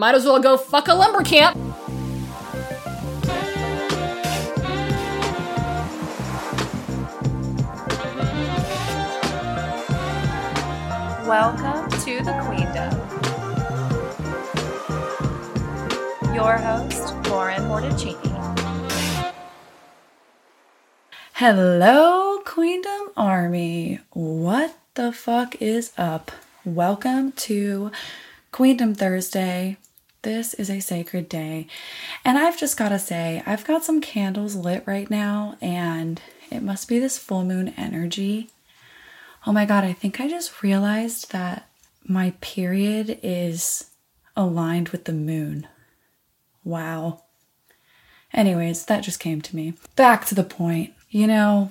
Might as well go fuck a lumber camp. Welcome to the Queendom. Your host, Lauren Morticini. Hello, Queendom Army. What the fuck is up? Welcome to Queendom Thursday. This is a sacred day. And I've just got to say, I've got some candles lit right now, and it must be this full moon energy. Oh my god, I think I just realized that my period is aligned with the moon. Wow. Anyways, that just came to me. Back to the point. You know,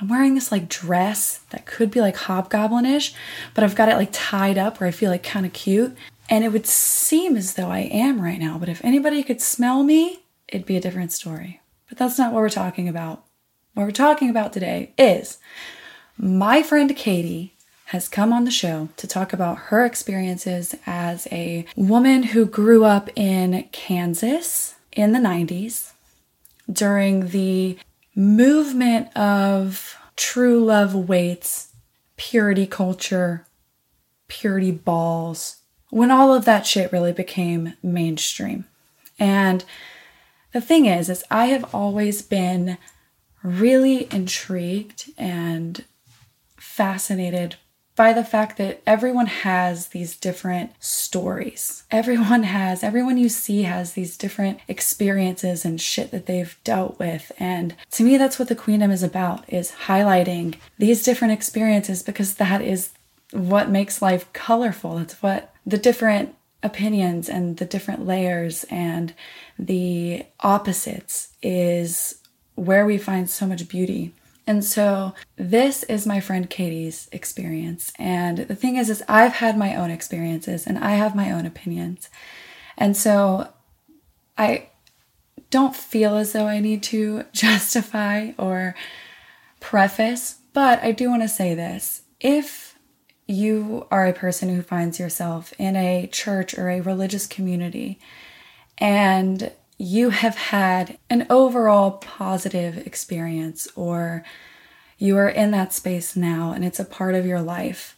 I'm wearing this like dress that could be like hobgoblinish, but I've got it like tied up where I feel like kind of cute. And it would seem as though I am right now, but if anybody could smell me, it'd be a different story. But that's not what we're talking about. What we're talking about today is my friend Kady has come on the show to talk about her experiences as a woman who grew up in Kansas in the 90s during the movement of true love waits, purity culture, purity balls, when all of that shit really became mainstream. And the thing is, is I have always been really intrigued and fascinated by the fact that everyone has these different stories. Everyone has, everyone you see has these different experiences and shit that they've dealt with. And to me, that's what the Queendom is about, is highlighting these different experiences because that is what makes life colorful. It's what the different opinions and the different layers and the opposites is where we find so much beauty. And so this is my friend Kady's experience. And the thing is is I've had my own experiences and I have my own opinions. And so I don't feel as though I need to justify or preface, but I do want to say this. If you are a person who finds yourself in a church or a religious community and you have had an overall positive experience or you are in that space now and it's a part of your life,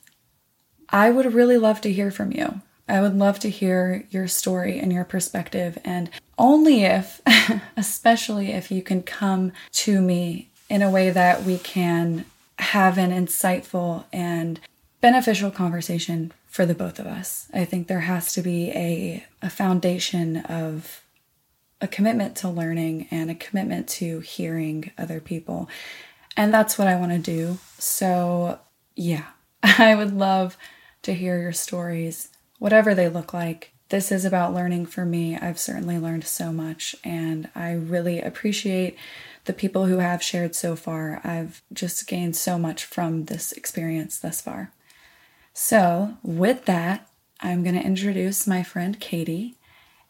I would really love to hear from you. I would love to hear your story and your perspective, and only if, especially if you can come to me in a way that we can have an insightful and beneficial conversation for the both of us. I think there has to be a, a foundation of a commitment to learning and a commitment to hearing other people. And that's what I want to do. So, yeah, I would love to hear your stories, whatever they look like. This is about learning for me. I've certainly learned so much, and I really appreciate the people who have shared so far. I've just gained so much from this experience thus far. So, with that, I'm going to introduce my friend Kady,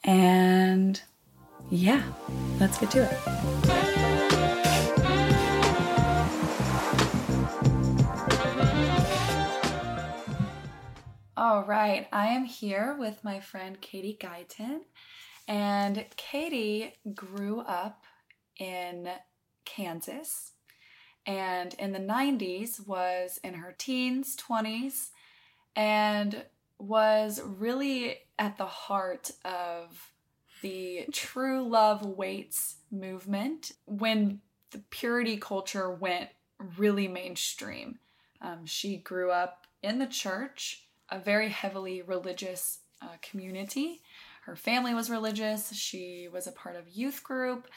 and yeah, let's get to it. All right, I am here with my friend Kady Guyton, and Kady grew up in Kansas and in the 90s was in her teens, 20s, and was really at the heart of the true love waits movement when the purity culture went really mainstream. Um, she grew up in the church, a very heavily religious uh, community. Her family was religious. She was a part of youth group,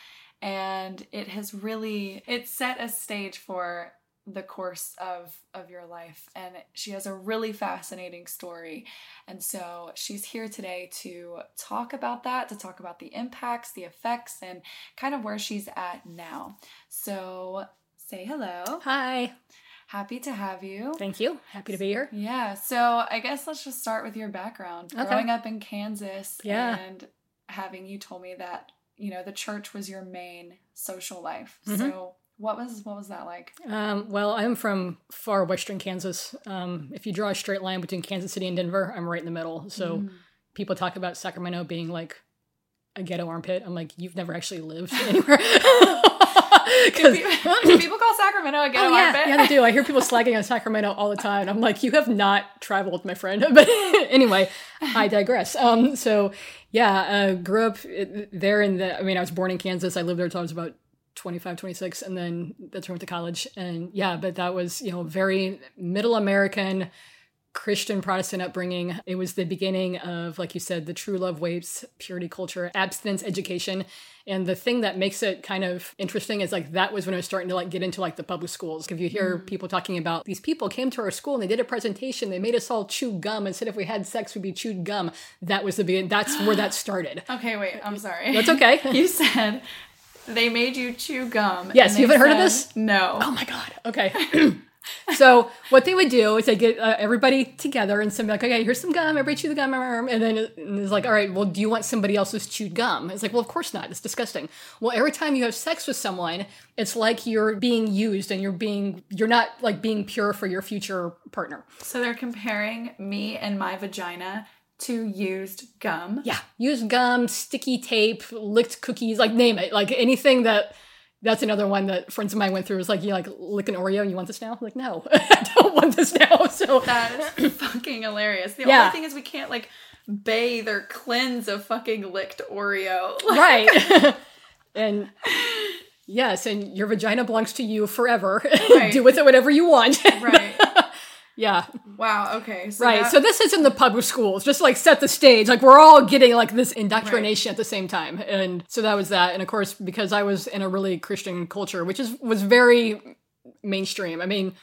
and it has really it set a stage for the course of of your life and she has a really fascinating story and so she's here today to talk about that to talk about the impacts the effects and kind of where she's at now so say hello Hi. happy to have you Thank you. Happy to be here. yeah so i guess let's just start with your background Okay. growing up in kansas Yeah. and having you told me that you know the church was your main social life Mhm. so what was what was that like Um, well, I'm from far western Kansas. Um, if you draw a straight line between Kansas City and Denver, I'm right in the middle. So Mm. people talk about Sacramento being like a ghetto armpit. I'm like, you've never actually lived anywhere. Do 'Cause- people, people call Sacramento a ghetto Oh, yeah, armpit? yeah, they do. I hear people slagging on Sacramento all the time. and I'm like, you have not traveled, my friend. But anyway, I digress. Um, so yeah, uh, grew up uh, there in the. I mean, I was born in Kansas. I lived there until I was about 25, 26, and then that's where I went to college. And yeah, but that was you know very middle American. Christian Protestant upbringing. It was the beginning of, like you said, the true love waits, purity culture, abstinence education. And the thing that makes it kind of interesting is like that was when I was starting to like get into like the public schools. If you hear mm-hmm. people talking about these people came to our school and they did a presentation, they made us all chew gum and said if we had sex we'd be chewed gum. That was the beginning. That's where that started. Okay, wait. I'm sorry. That's okay. You said they made you chew gum. Yes, you haven't heard of this? No. Oh my god. Okay. so what they would do is they get uh, everybody together and somebody like, okay, here's some gum. Everybody chew the gum, and then it's like, all right, well, do you want somebody else's chewed gum? It's like, well, of course not. It's disgusting. Well, every time you have sex with someone, it's like you're being used and you're being you're not like being pure for your future partner. So they're comparing me and my vagina to used gum. Yeah, used gum, sticky tape, licked cookies, like name it, like anything that. That's another one that friends of mine went through. Was like, you like lick an Oreo? And you want this now? I'm like, no, I don't want this now. So That is fucking hilarious. The Yeah. only thing is we can't like bathe or cleanse a fucking licked Oreo. Like, right and yes and your vagina belongs to you forever Right. do with it whatever you want right. Yeah Wow. Okay. So right that- so this is in the public schools just like set the stage like we're all getting like this indoctrination at the same time and so that was that and of course because i was in a really christian culture which is was very mainstream i mean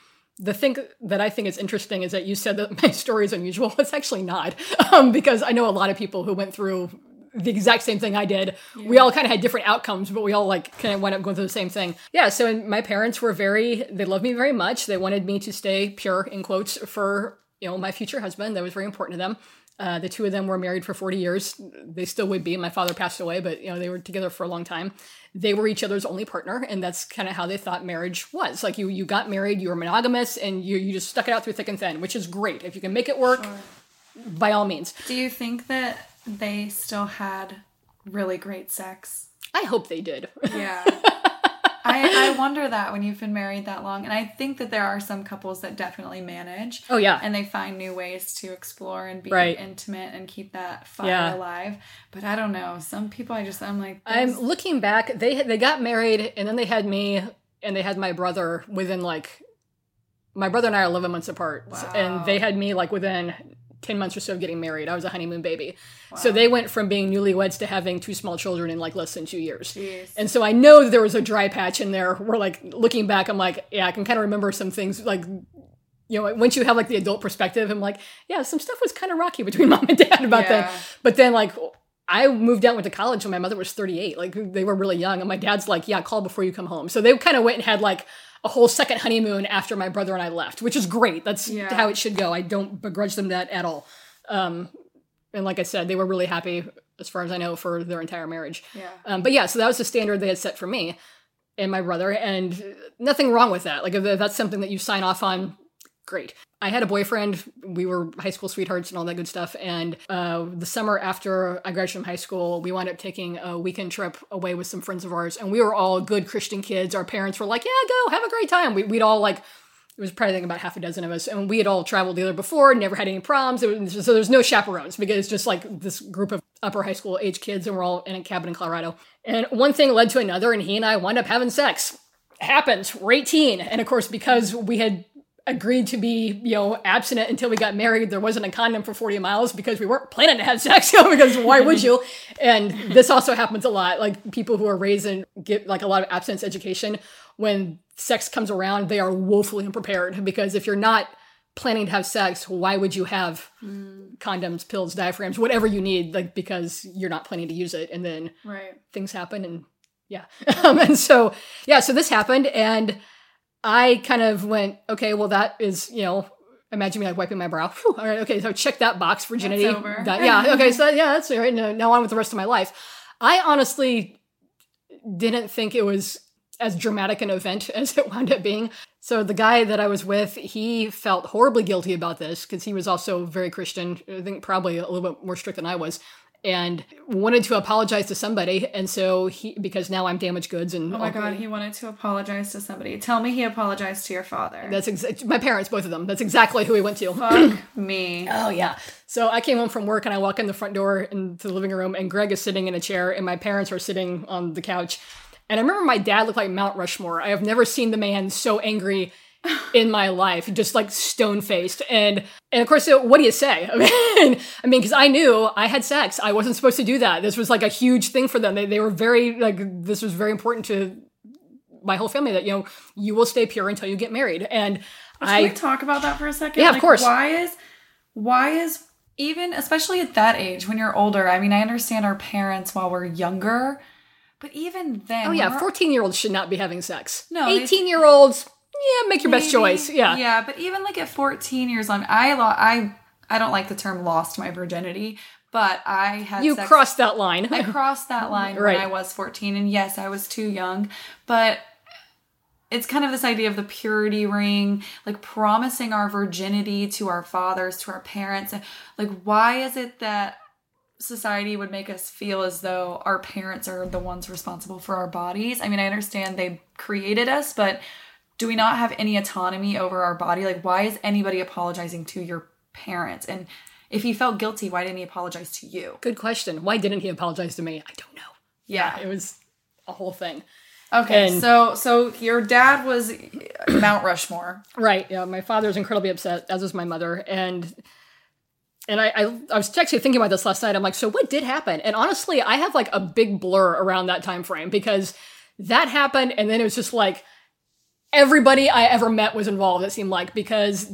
the thing that I think is interesting is that you said that my story is unusual. It's actually not, um, because I know a lot of people who went through the exact same thing I did. We all kind of had different outcomes, but we all like kind of wound up going through the same thing. Yeah. So and my parents were very, they loved me very much. They wanted me to stay pure in quotes for you know my future husband. That was very important to them. Uh, the two of them were married for 40 years. They still would be. My father passed away, but you know they were together for a long time. They were each other's only partner, and that's kind of how they thought marriage was. Like you, you got married, you were monogamous, and you you just stuck it out through thick and thin, which is great. If you can make it work, by all means. Do you think that they still had really great sex? I hope they did. Yeah. I, I wonder that when you've been married that long. And I think that there are some couples that definitely manage. Oh, yeah. And they find new ways to explore and be Right. intimate and keep that fire Yeah. alive. But I don't know. Some people I just I'm like I'm looking back. They they got married, and then they had me, and they had my brother within like. My brother and I are 11 months apart, Wow. and they had me like within 10 months or so of getting married. I was a honeymoon baby. So they went from being newlyweds to having two small children in like less than two years. Jeez. And so I know that there was a dry patch in there where, like, looking back, I'm like, yeah, I can kind of remember some things. Like, you know, once you have like the adult perspective, I'm like, yeah, some stuff was kind of rocky between mom and dad about Yeah. that. But then, like, I moved out, went to college when my mother was 38. Like, they were really young. And my dad's like, yeah, call before you come home. So they kind of went and had like a whole second honeymoon after my brother and I left, which is great. That's Yeah. how it should go. I don't begrudge them that at all. Um, and like I said, they were really happy, as far as I know, for their entire marriage. Yeah. Um, but yeah, so that was the standard they had set for me and my brother, and nothing wrong with that. Like if that's something that you sign off on, great. I had a boyfriend. We were high school sweethearts and all that good stuff. And uh, the summer after I graduated from high school, we wound up taking a weekend trip away with some friends of ours, and we were all good Christian kids. Our parents were like, "Yeah, go, have a great time." We, we'd all like it was probably like about half a dozen of us, and we had all traveled together before, never had any problems. Was, so there's no chaperones because it's just like this group of upper high school age kids, and we're all in a cabin in Colorado. And one thing led to another, and he and I wound up having sex. It happened. We're 18, and of course, because we had agreed to be, you know, abstinent until we got married, there wasn't a condom for 40 miles because we weren't planning to have sex. because why would you? And this also happens a lot. Like people who are raised and get like a lot of abstinence education, when sex comes around, they are woefully unprepared because if you're not planning to have sex, why would you have condoms, pills, diaphragms, whatever you need, like because you're not planning to use it, and then Right. things happen, and yeah, um, and so yeah, so this happened, and I kind of went, okay, well that is you know. Imagine me like wiping my brow. Whew, all right, okay, so check that box, virginity. That- yeah, okay, so yeah, that's all right. Now, now on with the rest of my life. I honestly didn't think it was as dramatic an event as it wound up being. So the guy that I was with, he felt horribly guilty about this because he was also very Christian. I think probably a little bit more strict than I was. And wanted to apologize to somebody, and so he because now I'm damaged goods and Oh my god, he wanted to apologize to somebody. Tell me he apologized to your father. that's exa- my parents, both of them. That's exactly who he went to. Fuck me. Oh yeah. So I came home from work and I walk in the front door into the living room and Greg is sitting in a chair and my parents are sitting on the couch. And I remember my dad looked like Mount Rushmore. I have never seen the man so angry in my life, just like stone faced. And and of course, what do you say? I mean, I mean, because I knew I had sex. I wasn't supposed to do that. This was like a huge thing for them. They they were very like this was very important to my whole family that you know you will stay pure until you get married. And Can I talk about that for a second? Yeah, of course. Why is why is even especially at that age when you're older? I mean, I understand our parents while we're younger, but even then, Oh yeah, 14 year olds should not be having sex. No, 18 year olds, yeah, make your best choice. Yeah. yeah. But even like at 14 years on, I lo- I I don't like the term "lost my virginity," but I had You sex- crossed that line. I crossed that line Right. when I was 14, and yes, I was too young, but it's kind of this idea of the purity ring, like promising our virginity to our fathers, to our parents. and, Like, why is it that society would make us feel as though our parents are the ones responsible for our bodies? I mean, I understand they created us, but do we not have any autonomy over our body? Like, why is anybody apologizing to your parents? And if he felt guilty, why didn't he apologize to you? Good question. Why didn't he apologize to me? I don't know. Yeah. It was a whole thing. Okay, And- so so your dad was Mount Rushmore. Right. Yeah. My father was incredibly upset, as was my mother. And and I, I I was actually thinking about this last night. I'm like, so what did happen? And honestly, I have like a big blur around that time frame because that happened, and then it was just like everybody I ever met was involved. It seemed like because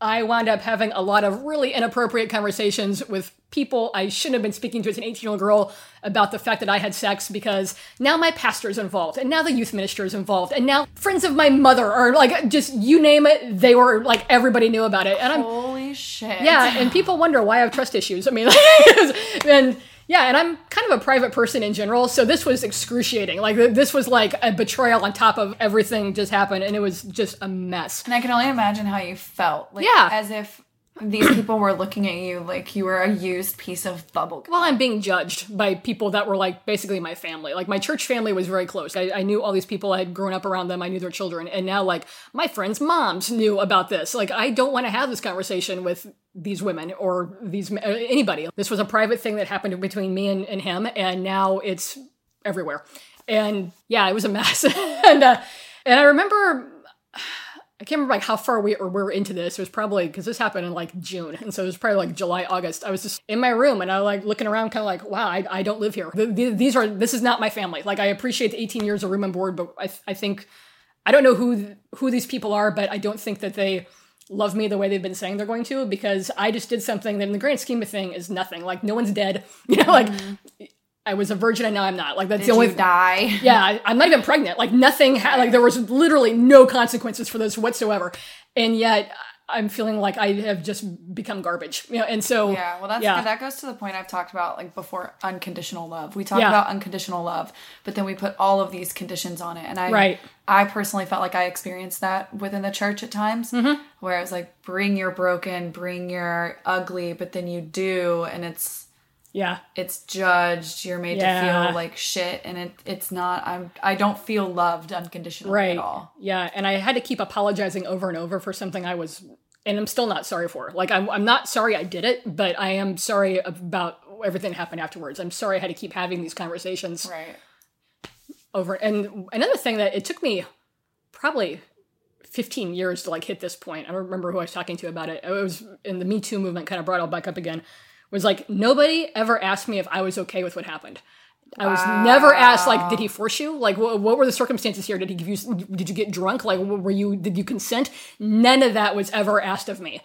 I wound up having a lot of really inappropriate conversations with people I shouldn't have been speaking to as an 18 year old girl about the fact that I had sex because now my pastor is involved and now the youth minister is involved and now friends of my mother are like just you name it they were like everybody knew about it and I'm Holy shit. yeah, and people wonder why I have trust issues. I mean, and yeah, and I'm kind of a private person in general, so this was excruciating. Like this was like a betrayal on top of everything just happened, and it was just a mess. And I can only imagine how you felt. Like Yeah. as if these people were looking at you like you were a used piece of bubblegum. Well, I'm being judged by people that were like basically my family. Like my church family was very close. I, I knew all these people. I had grown up around them. I knew their children, and now like my friends' moms knew about this. Like I don't want to have this conversation with these women or these uh, anybody. This was a private thing that happened between me and, and him, and now it's everywhere. And yeah, it was a mess. and uh, and I remember. I can't remember like how far we or we're into this. It was probably because this happened in like June, and so it was probably like July, August. I was just in my room and I like looking around, kind of like, wow, I, I don't live here. Th- th- These are this is not my family. Like I appreciate the 18 years of room and board, but I I think I don't know who who these people are, but I don't think that they love me the way they've been saying they're going to because I just did something that in the grand scheme of thing is nothing. Like no one's dead. You know, like mm-hmm. I was a virgin and now I'm not. Like that's. Did the only you die? yeah, I, I'm not even pregnant. Like nothing, ha- like there was literally no consequences for this whatsoever, and yet I'm feeling like I have just become garbage. You know, and so Yeah, well, that's Yeah. that goes to the point I've talked about like before. Unconditional love. We talk Yeah. about unconditional love, but then we put all of these conditions on it. And I, Right. I personally felt like I experienced that within the church at times, Mm-hmm. where it was like, bring your broken, bring your ugly, but then you do, and it's yeah, it's judged. You're made to feel like shit, and it it's not. I'm I don't feel loved unconditionally right, at all. yeah, and I had to keep apologizing over and over for something I was, and I'm still not sorry for. Like I'm, I'm not sorry I did it, but I am sorry about everything that happened afterwards. I'm sorry I had to keep having these conversations. Right. over and another thing that it took me probably 15 years to like hit this point i don't remember who i was talking to about it it was in the me too movement kind of brought it all back up again was like nobody ever asked me if i was okay with what happened. I was never asked like did he force you? Like wh- what were the circumstances here? Did he give you did you get drunk? Like were you did you consent? None of that was ever asked of me.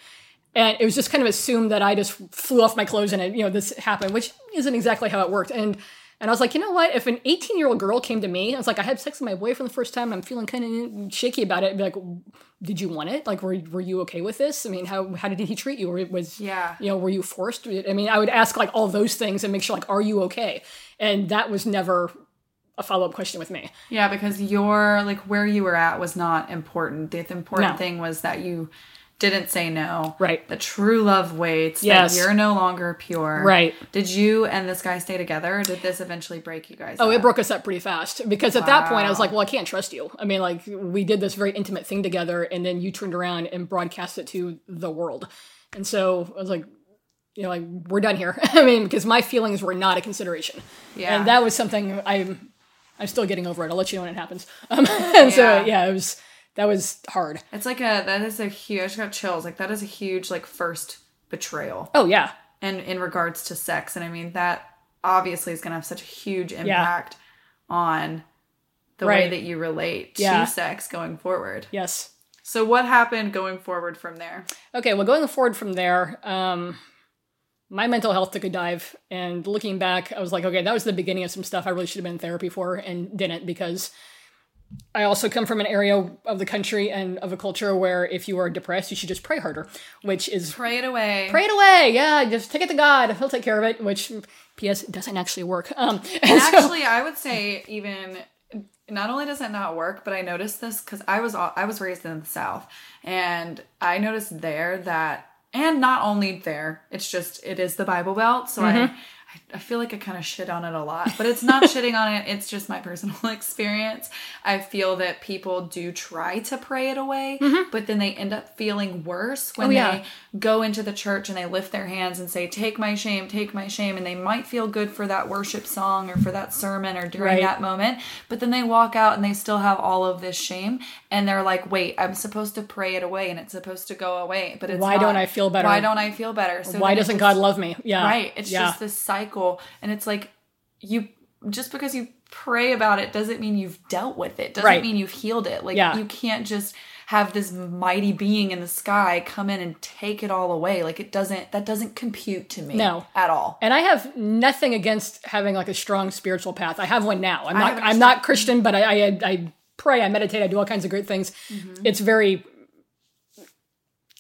And it was just kind of assumed that I just flew off my clothes and it, you know this happened, which isn't exactly how it worked. And and I was like, you know what? If an 18 year old girl came to me, I was like, I had sex with my boyfriend the first time, and I'm feeling kind of shaky about it. I'd be like, did you want it? Like, were were you okay with this? I mean, how how did he treat you? Or was Yeah. you know, were you forced? I mean, I would ask like all those things and make sure like, are you okay? And that was never a follow up question with me. Yeah, because your like where you were at was not important. The important No. thing was that you didn't say no. Right. The true love waits. Yes. You're no longer pure. Right. Did you and this guy stay together did this eventually break you guys Oh, up? it broke us up pretty fast because at that point I was like, well, I can't trust you. I mean, like we did this very intimate thing together, and then you turned around and broadcast it to the world, and so I was like, you know, like we're done here. I mean, because my feelings were not a consideration, Yeah. and that was something I'm I'm still getting over it. I'll let you know when it happens. Um, and so Yeah. yeah, it was that was hard. It's like a that is a huge I just got chills. Like that is a huge like first betrayal. Oh yeah, And in regards to sex. And I mean that obviously is gonna have such a huge impact on the way that you relate Yeah. to sex going forward. yes. So what happened going forward from there? Okay, well, going forward from there, um, my mental health took a dive. And looking back, I was like, okay, that was the beginning of some stuff I really should have been in therapy for and didn't because I also come from an area of the country and of a culture where if you are depressed, you should just pray harder, which is Pray it away. pray it away. Yeah, just take it to God. He'll take care of it, which, P.S., doesn't actually work. Um, and so- Actually, I would say even not only does it not work, but I noticed this because I was I was raised in the South, and I noticed there that, and not only there, it's just it is the Bible Belt, so I. I I feel like I kind of shit on it a lot, but it's not shitting on it. It's just my personal experience. I feel that people do try to pray it away, mm-hmm. but then they end up feeling worse when Oh, yeah. they go into the church and they lift their hands and say, Take my shame, take my shame. And they might feel good for that worship song or for that sermon or during Right. that moment. But then they walk out and they still have all of this shame. And they're like, Wait, I'm supposed to pray it away and it's supposed to go away. But it's Why not. don't I feel better? Why don't I feel better? So why doesn't just- God love me? Yeah. Right. It's yeah. just this cycle. And it's like, you just because you pray about it doesn't mean you've dealt with it, doesn't Right. mean you've healed it. Like, Yeah. you can't just have this mighty being in the sky come in and take it all away. Like, it doesn't, that doesn't compute to me No. at all. And I have nothing against having like a strong spiritual path. I have one now. I'm not. I'm not Christian, but I, I I pray, I meditate, I do all kinds of great things. Mm-hmm. It's very.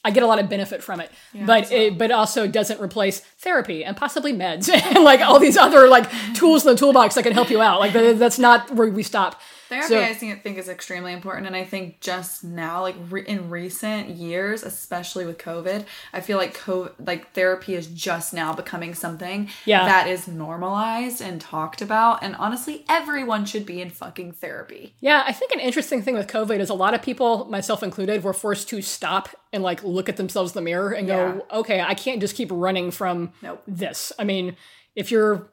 I get a lot of benefit from it, but it but also doesn't replace therapy and possibly meds and like all these other like tools in the toolbox that can help you out. Like that's not where we stop. Therapy, So- I think, is extremely important, and I think just now, like re- in recent years, especially with COVID, I feel like COVID, like therapy is just now becoming something Yeah. that is normalized and talked about. And honestly, everyone should be in fucking therapy. Yeah, I think an interesting thing with COVID is a lot of people, myself included, were forced to stop and like look at themselves in the mirror and go, okay, I can't just keep running from Nope. this. I mean, if you're,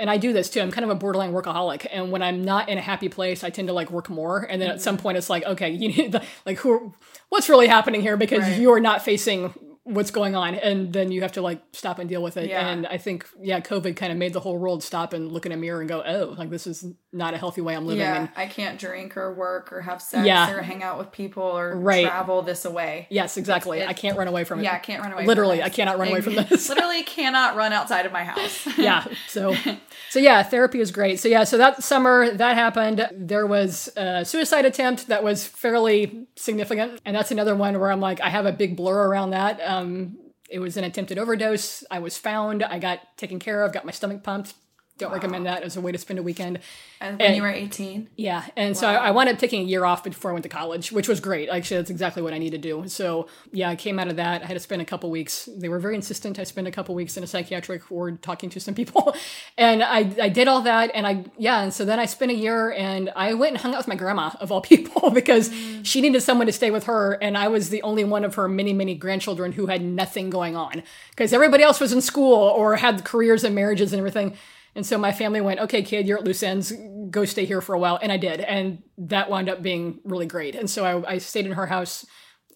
and I do this too, I'm kind of a borderline workaholic. And when I'm not in a happy place, I tend to like work more. And then at some mm-hmm. point, it's like, okay, you need, the, like, who, what's really happening here? Because Right. you're not facing what's going on. And then you have to like stop and deal with it. Yeah. And I think, yeah, COVID kind of made the whole world stop and look in a mirror and go, oh, like this is not a healthy way I'm living. Yeah, And I can't drink or work or have sex Yeah. or hang out with people or Right. travel this away. Yes, exactly. I can't run away from it. Yeah, I can't run away. Literally, I cannot run away from this. Literally, cannot run outside of my house. yeah. So, so yeah, therapy is great. So yeah, so that summer that happened. There was a suicide attempt that was fairly significant, and that's another one where I'm like, I have a big blur around that. Um, Um, it was an attempted overdose. I was found. I got taken care of. Got my stomach pumped. Don't recommend that as a way to spend a weekend. And when And- you were 18, Yeah, and so I, I wound up taking a year off before I went to college, which was great. Actually, that's exactly what I need to do. So yeah, I came out of that. I had to spend a couple weeks. They were very insistent. I spent a couple weeks in a psychiatric ward talking to some people, and I I did all that. And I yeah, and so then I spent a year, and I went and hung out with my grandma of all people because mm. she needed someone to stay with her, and I was the only one of her many many grandchildren who had nothing going on because everybody else was in school or had careers and marriages and everything. And so my family went, okay, kid, you're at loose ends. Go stay here for a while. And I did. And that wound up being really great. And so I, I stayed in her house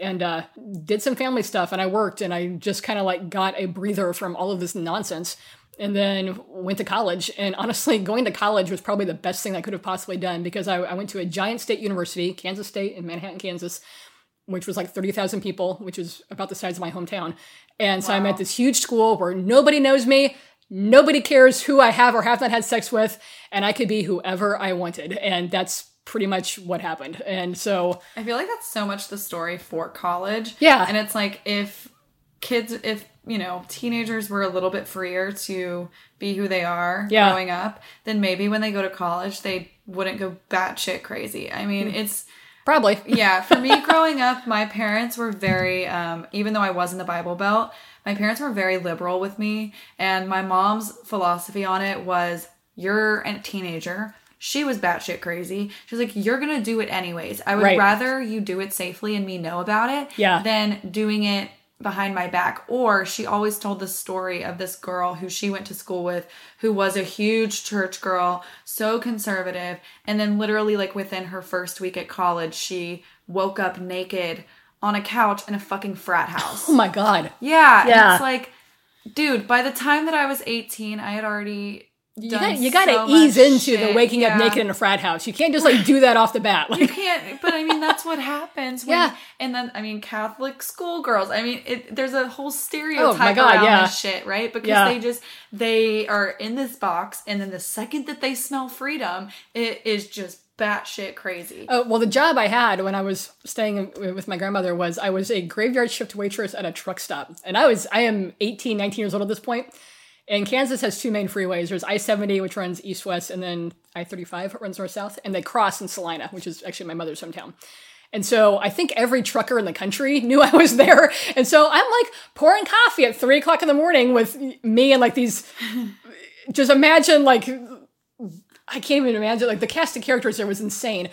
and uh, did some family stuff and I worked and I just kind of like got a breather from all of this nonsense. And then went to college. And honestly, going to college was probably the best thing I could have possibly done because I, I went to a giant state university, Kansas State in Manhattan, Kansas which was like 30,000 people, which is about the size of my hometown. And so I'm at this huge school where nobody knows me, nobody cares who I have or have not had sex with, and I could be whoever I wanted. And that's pretty much what happened. And so, I feel like that's so much the story for college. Yeah. And it's like if kids, if you know, teenagers were a little bit freer to be who they are Yeah. growing up, then maybe when they go to college, they wouldn't go batshit crazy. I mean, Hmm. it's Probably. yeah, for me growing up, my parents were very, um, even though I was in the Bible Belt, my parents were very liberal with me. And my mom's philosophy on it was you're a teenager. She was batshit crazy. She's like, you're going to do it anyways. I would Right. rather you do it safely and me know about it Yeah. than doing it behind my back. Or she always told the story of this girl who she went to school with who was a huge church girl, so conservative. And then, literally, like within her first week at college, she woke up naked on a couch in a fucking frat oh house. Oh my god. Yeah. Yeah. it's like, dude, by the time that I was 18, I had already. You got you got to so ease into the shit. waking up naked in a frat house. You can't just like do that off the bat. You can't, but I mean, that's what happens. When, Yeah. And then, I mean, Catholic schoolgirls. I mean, it, there's a whole stereotype Oh my God, around yeah. this shit, right? Because Yeah. they just, they are in this box, and then the second that they smell freedom, it is just batshit crazy. Oh, well, the job I had when I was staying with my grandmother was I was a graveyard shift waitress at a truck stop. And I was, I am 18, 19 years old at this point. And Kansas has two main freeways. There's I 70, which runs east west, and then I 35 runs north south. And they cross in Salina, which is actually my mother's hometown. And so I think every trucker in the country knew I was there. And so I'm like pouring coffee at three o'clock in the morning with me and like these, just imagine like, I can't even imagine like the cast of characters there was insane.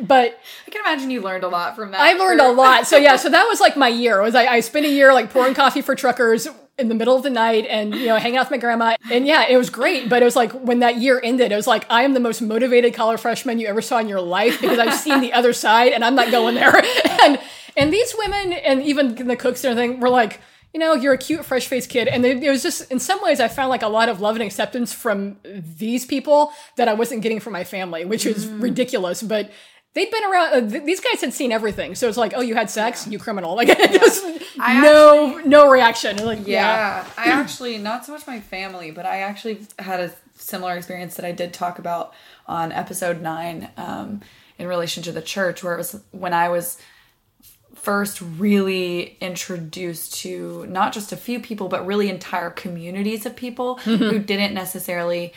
But I can imagine you learned a lot from that. I learned a lot. So yeah, so that was like my year. Was I, I spent a year like pouring coffee for truckers in the middle of the night and you know hanging out with my grandma. And yeah, it was great. But it was like when that year ended, it was like I am the most motivated college freshman you ever saw in your life because I've seen the other side and I'm not going there. And and these women and even the cooks and everything were like. You know, you're a cute, fresh faced kid. And it was just, in some ways, I found like a lot of love and acceptance from these people that I wasn't getting from my family, which is mm. ridiculous. But they'd been around. Uh, th- these guys had seen everything, so it's like, oh, you had sex, you criminal. Like, just I no, no reaction. Like, yeah, Yeah, I actually not so much my family, but I actually had a similar experience that I did talk about on episode nine um, in relation to the church, where it was when I was first really introduced to not just a few people, but really entire communities of people who didn't necessarily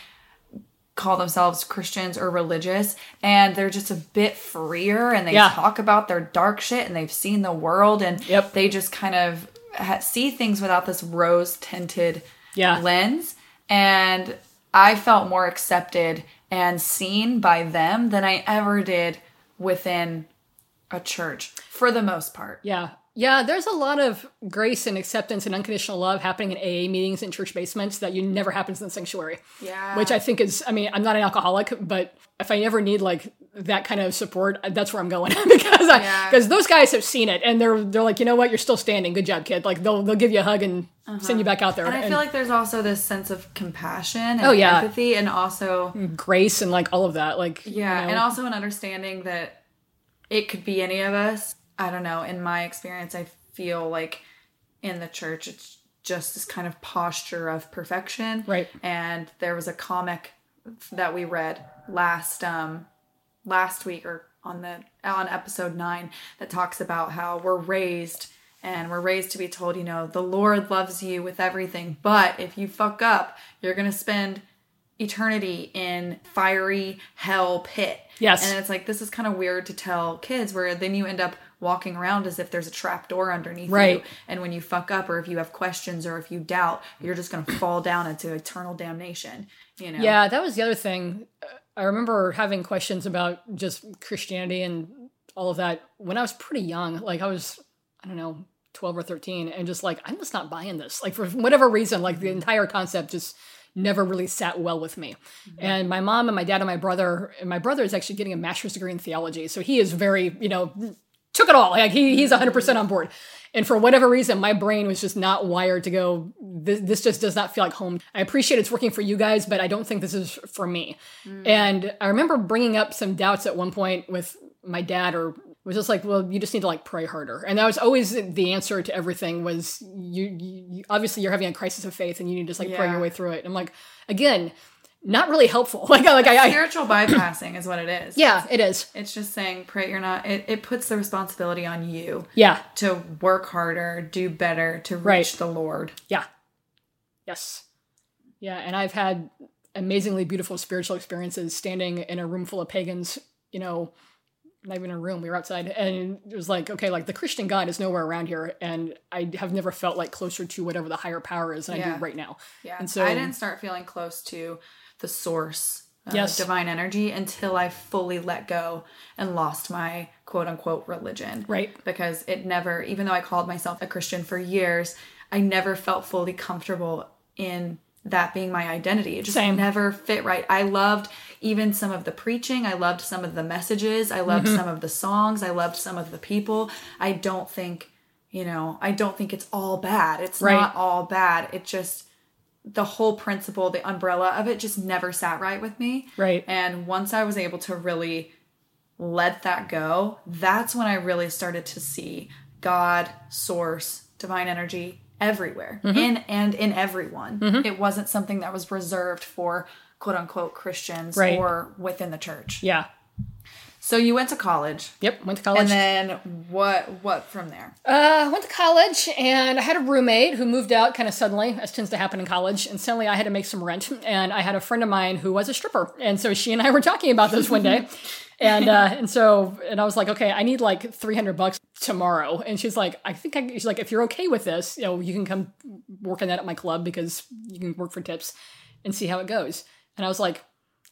call themselves Christians or religious and they're just a bit freer and they Yeah. talk about their dark shit and they've seen the world and Yep. they just kind of ha- see things without this rose tinted Yeah. lens and I felt more accepted and seen by them than I ever did within a church for the most part. yeah, yeah. There's a lot of grace and acceptance and unconditional love happening in AA meetings in church basements that you never happens in the sanctuary. Yeah. which I think is. I mean, I'm not an alcoholic, but if I ever need like that kind of support, that's where I'm going because I, Yeah. because those guys have seen it and they're they're like, you know what, you're still standing. Good job, kid. Like they'll they'll give you a hug and send you back out there. Uh-huh. And I feel like there's also this sense of compassion and Oh, yeah. empathy and also grace and like all of that. Like Yeah, you know, and also an understanding that it could be any of us. I don't know. In my experience, I feel like in the church, it's just this kind of posture of perfection. Right. And there was a comic that we read last um last week or on the on episode nine that talks about how we're raised and we're raised to be told, you know, the Lord loves you with everything, but if you fuck up, you're gonna spend eternity in fiery hell pit. Yes. And it's like this is kind of weird to tell kids where then you end up walking around as if there's a trap door underneath Right. you. And when you fuck up or if you have questions or if you doubt, you're just gonna fall down into eternal damnation. You know? Yeah, that was the other thing. I remember having questions about just Christianity and all of that when I was pretty young. Like I was, I don't know, 12 or 13, and just like, I'm just not buying this. Like for whatever reason, like the entire concept just never really sat well with me. Mm-hmm. And my mom and my dad and my brother, and my brother is actually getting a master's degree in theology. So he is very, you know, took it all. Like he, he's 100% on board. And for whatever reason, my brain was just not wired to go, this, this just does not feel like home. I appreciate it's working for you guys, but I don't think this is for me. Mm. And I remember bringing up some doubts at one point with my dad or was just like, well, you just need to like pray harder. And that was always the answer to everything was you, you you- obviously you're having a crisis of faith and you need to just like pray your way through it. I'm like, again, not really helpful. Like, like I, I Spiritual bypassing is what it is. yeah, it is. It's just saying, pray you're not, it, it puts the responsibility on you Yeah, to work harder, do better, to reach Right. the Lord. yeah, yes, yeah. And I've had amazingly beautiful spiritual experiences standing in a room full of pagans. You know, not even a room. We were outside, and it was like, okay, like the Christian God is nowhere around here, and I have never felt like closer to whatever the higher power is than I do right now. Yeah. And so- I didn't start feeling close to the source of Yes. divine energy until I fully let go and lost my quote unquote religion. Right. Because it never, even though I called myself a Christian for years, I never felt fully comfortable in that being my identity. It just Same. never fit right. I loved even some of the preaching. I loved some of the messages. I loved mm-hmm. some of the songs. I loved some of the people. I don't think, you know, I don't think it's all bad. It's Right. not all bad. It just the whole principle, the umbrella of it just never sat right with me. Right. And once I was able to really let that go, that's when I really started to see God, source, divine energy everywhere, Mm-hmm. in and in everyone. It wasn't something that was reserved for quote unquote Christians Right. or within the church. Yeah. So you went to college. Yep. Went to college. And then what what from there? Uh, went to college and I had a roommate who moved out kind of suddenly, as tends to happen in college. And suddenly I had to make some rent. And I had a friend of mine who was a stripper. And so she and I were talking about this one day. And uh, and so and I was like, okay, I need like three hundred bucks tomorrow. And she's like, I think I, she's like, if you're okay with this, you know, you can come work on that at my club because you can work for tips and see how it goes. And I was like,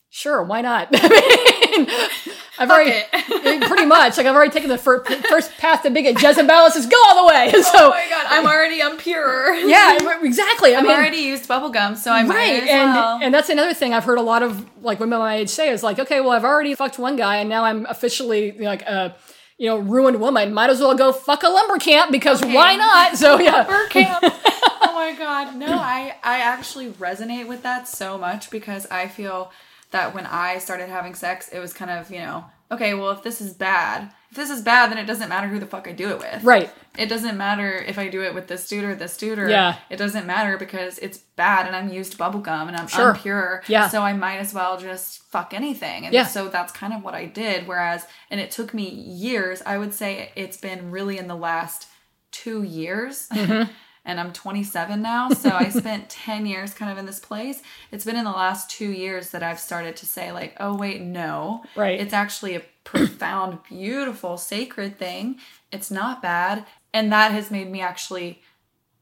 sure, why not? I mean, I've already pretty much like I've already taken the fir- first path to a Jezebel. Just go all the way. So Oh my god, I'm already impure. yeah, exactly. I I've mean, already used bubble gum, so I'm right, and well. and that's another thing I've heard a lot of like women my age say is like, okay, well, I've already fucked one guy, and now I'm officially like a you know ruined woman. Might as well go fuck a lumber camp because why not? So yeah, Lumber camp. oh my god. No, I I actually resonate with that so much because I feel that when I started having sex, it was kind of, you know, okay, well if this is bad, if this is bad, then it doesn't matter who the fuck I do it with. right, It doesn't matter if I do it with this dude or this dude or Yeah. it doesn't matter because it's bad and I'm used bubblegum and I'm Sure. unpure. Yeah. So I might as well just fuck anything. And Yeah. so that's kind of what I did. Whereas and it took me years, I would say it's been really in the last two years. Mm-hmm. and I'm 27 now. So I spent 10 years kind of in this place. It's been in the last two years that I've started to say, like, oh, wait, no. Right. It's actually a profound, beautiful, sacred thing. It's not bad. And that has made me actually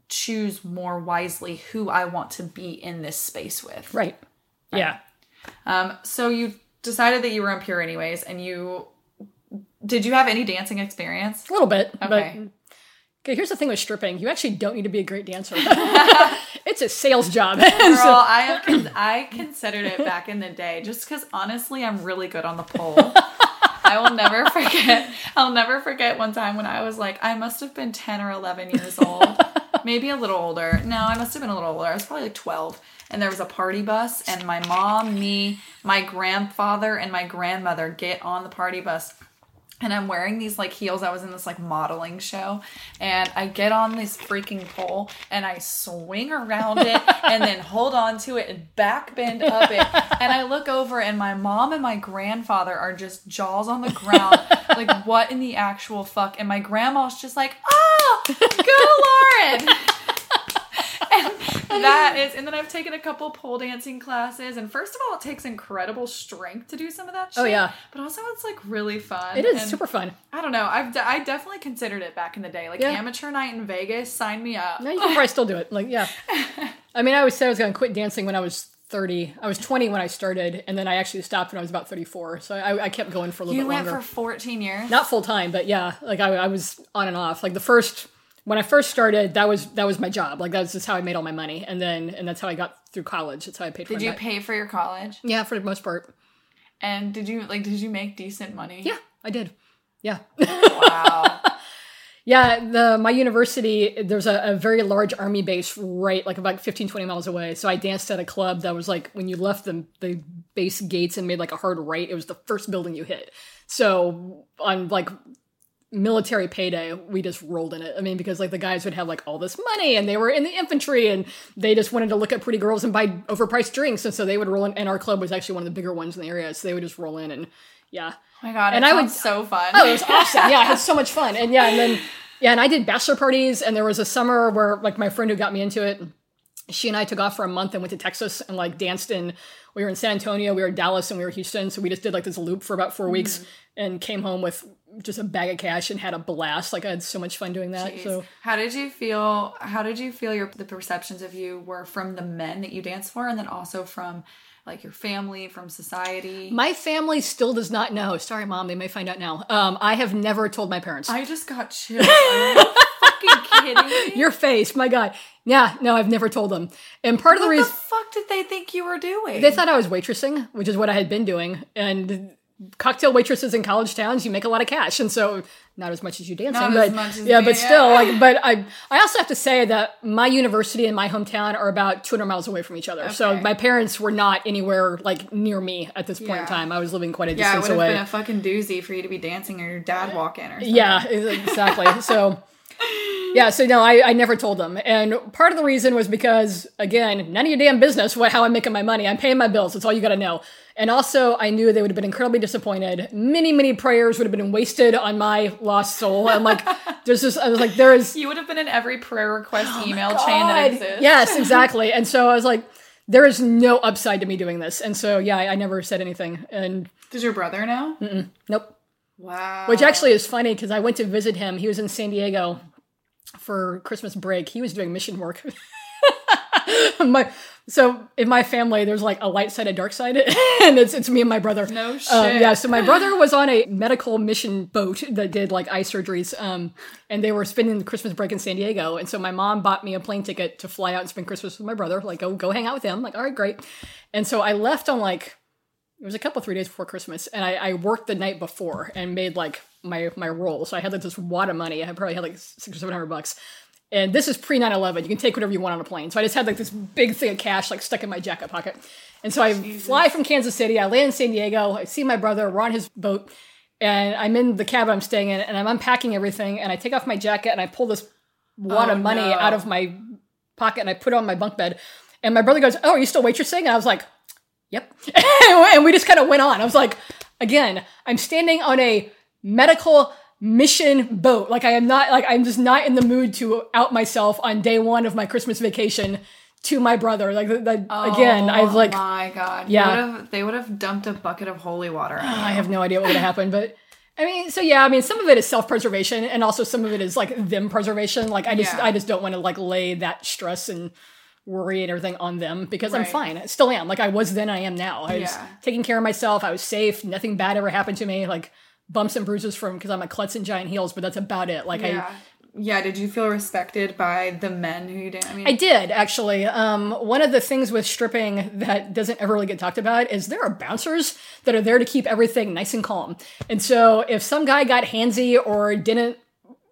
choose more wisely who I want to be in this space with. right, yeah. Um, so you decided that you were impure anyways, and you did you have any dancing experience? A little bit, Okay. but okay. Here's the thing with stripping: you actually don't need to be a great dancer. it's a sales job. Girl, So- I con- I considered it back in the day just because honestly I'm really good on the pole. I will never forget. I'll never forget one time when I was like, I must have been 10 or 11 years old, maybe a little older. No, I must have been a little older. I was probably like 12. And there was a party bus, and my mom, me, my grandfather, and my grandmother get on the party bus and I'm wearing these like heels. I was in this like modeling show, and I get on this freaking pole and I swing around it and then hold on to it and back bend up it. And I look over, and my mom and my grandfather are just jaws on the ground, like what in the actual fuck? And my grandma's just like, oh, go Lauren. That is, and then I've taken a couple pole dancing classes, and first of all, it takes incredible strength to do some of that oh, shit. Oh, yeah. but also it's like really fun. it is and super fun. I don't know. I've de- I definitely considered it back in the day, like Yeah. amateur night in Vegas. Sign me up. No, you can probably still do it. Like, yeah. I mean, I always said I was going to quit dancing when I was 30. I was 20 when I started, and then I actually stopped when I was about 34. So I, I kept going for a little You bit went longer. for 14 years. Not full time, but yeah, like I, I was on and off. Like the first, when I first started, that was that was my job. Like that's just how I made all my money, and then and that's how I got through college. That's how I paid for Did you back- pay for your college? Yeah, for the most part. And did you like? Did you make decent money? Yeah, I did. Yeah. Wow. Yeah, the my university there's a, a very large army base right like about 15 20 miles away. So I danced at a club that was like when you left the the base gates and made like a hard right, it was the first building you hit. So on like military payday, we just rolled in it. I mean, because like the guys would have like all this money and they were in the infantry and they just wanted to look at pretty girls and buy overpriced drinks. And so they would roll in, and our club was actually one of the bigger ones in the area. So they would just roll in and yeah. Oh my god, And it I sounds so fun. Oh, it was awesome. Yeah, I had so much fun. And yeah, and then yeah, and I did bachelor parties and there was a summer where like my friend who got me into it, she and I took off for a month and went to Texas and like danced in we were in San Antonio, we were in Dallas and we were in Houston. So we just did like this loop for about 4 weeks mm. and came home with just a bag of cash and had a blast. Like I had so much fun doing that. Jeez. So how did you feel? How did you feel your the perceptions of you were from the men that you danced for, and then also from like your family, from society? my family still does not know. Sorry, mom, they may find out now. Um, I have never told my parents. I just got chills. Are you fucking kidding me? Your face, my God. Yeah, no, I've never told them. And part of the what the reason fuck did they think you were doing? they thought I was waitressing, which is what I had been doing. And cocktail waitresses in college towns, you make a lot of cash, and so not as much as you dancing, Not but as as yeah, but yeah. still, like, but I, I also have to say that my university and my hometown are about 200 miles away from each other. So my parents were not anywhere like near me at this point in time. I was living quite a yeah, it distance would have away. been a fucking doozy for you to be dancing or your dad walk in or something. Yeah, exactly. so, yeah, so no, I, I never told them. And part of the reason was because, again, none of your damn business what, how I'm making my money. I'm paying my bills. That's all you got to know. And also, I knew they would have been incredibly disappointed. Many, many prayers would have been wasted on my lost soul. I'm like, there's this, I was like, there is. You would have been in every prayer request oh email chain that exists. Yes, exactly. And so I was like, there is no upside to me doing this. And so, yeah, I, I never said anything. And Does your brother know? nope. Wow. Which actually is funny because I went to visit him. He was in San Diego for Christmas break. He was doing mission work. my so in my family, there's like a light side, a dark side, and it's it's me and my brother. No shit. Um, yeah, so my brother was on a medical mission boat that did like eye surgeries, um, and they were spending the Christmas break in San Diego. And so my mom bought me a plane ticket to fly out and spend Christmas with my brother. Like, go go hang out with him. Like, all right, great. And so I left on like it was a couple three days before Christmas, and I, I worked the night before and made like my my roll. So I had like this wad of money. I probably had like six or seven hundred bucks. And this is pre 9-11. You can take whatever you want on a plane. So I just had like this big thing of cash like stuck in my jacket pocket. And so I fly from Kansas City. I land in San Diego. I see my brother. We're on his boat. And I'm in the cabin I'm staying in, and I'm unpacking everything. And I take off my jacket and I pull this wad Oh, of money no. out of my pocket and I put it on my bunk bed. And my brother goes, "Oh, are you still waitressing?" And I was like, "Yep." and we just kind of went on. I was like, "Again, I'm standing on a medical mission boat. Like I am not like I'm just not in the mood to out myself on day one of my Christmas vacation to my brother. Like that again, oh I've like Oh my god. Yeah. Would've- they would have dumped a bucket of holy water. on I have no idea what would have happened, but I mean, so yeah, I mean, some of it is self-preservation, and also some of it is like them preservation. Like I just, Yeah. I just don't want to like lay that stress and worry and everything on them because I'm fine. I still am. Like I was then, I am now. I was Yeah. taking care of myself. I was safe. Nothing bad ever happened to me. Like bumps and bruises from because I'm a klutz in giant heels, but that's about it. Like I. Yeah. Yeah, did you feel respected by the men who you did? I mean, I did actually. Um, one of the things with stripping that doesn't ever really get talked about is there are bouncers that are there to keep everything nice and calm. And so if some guy got handsy or didn't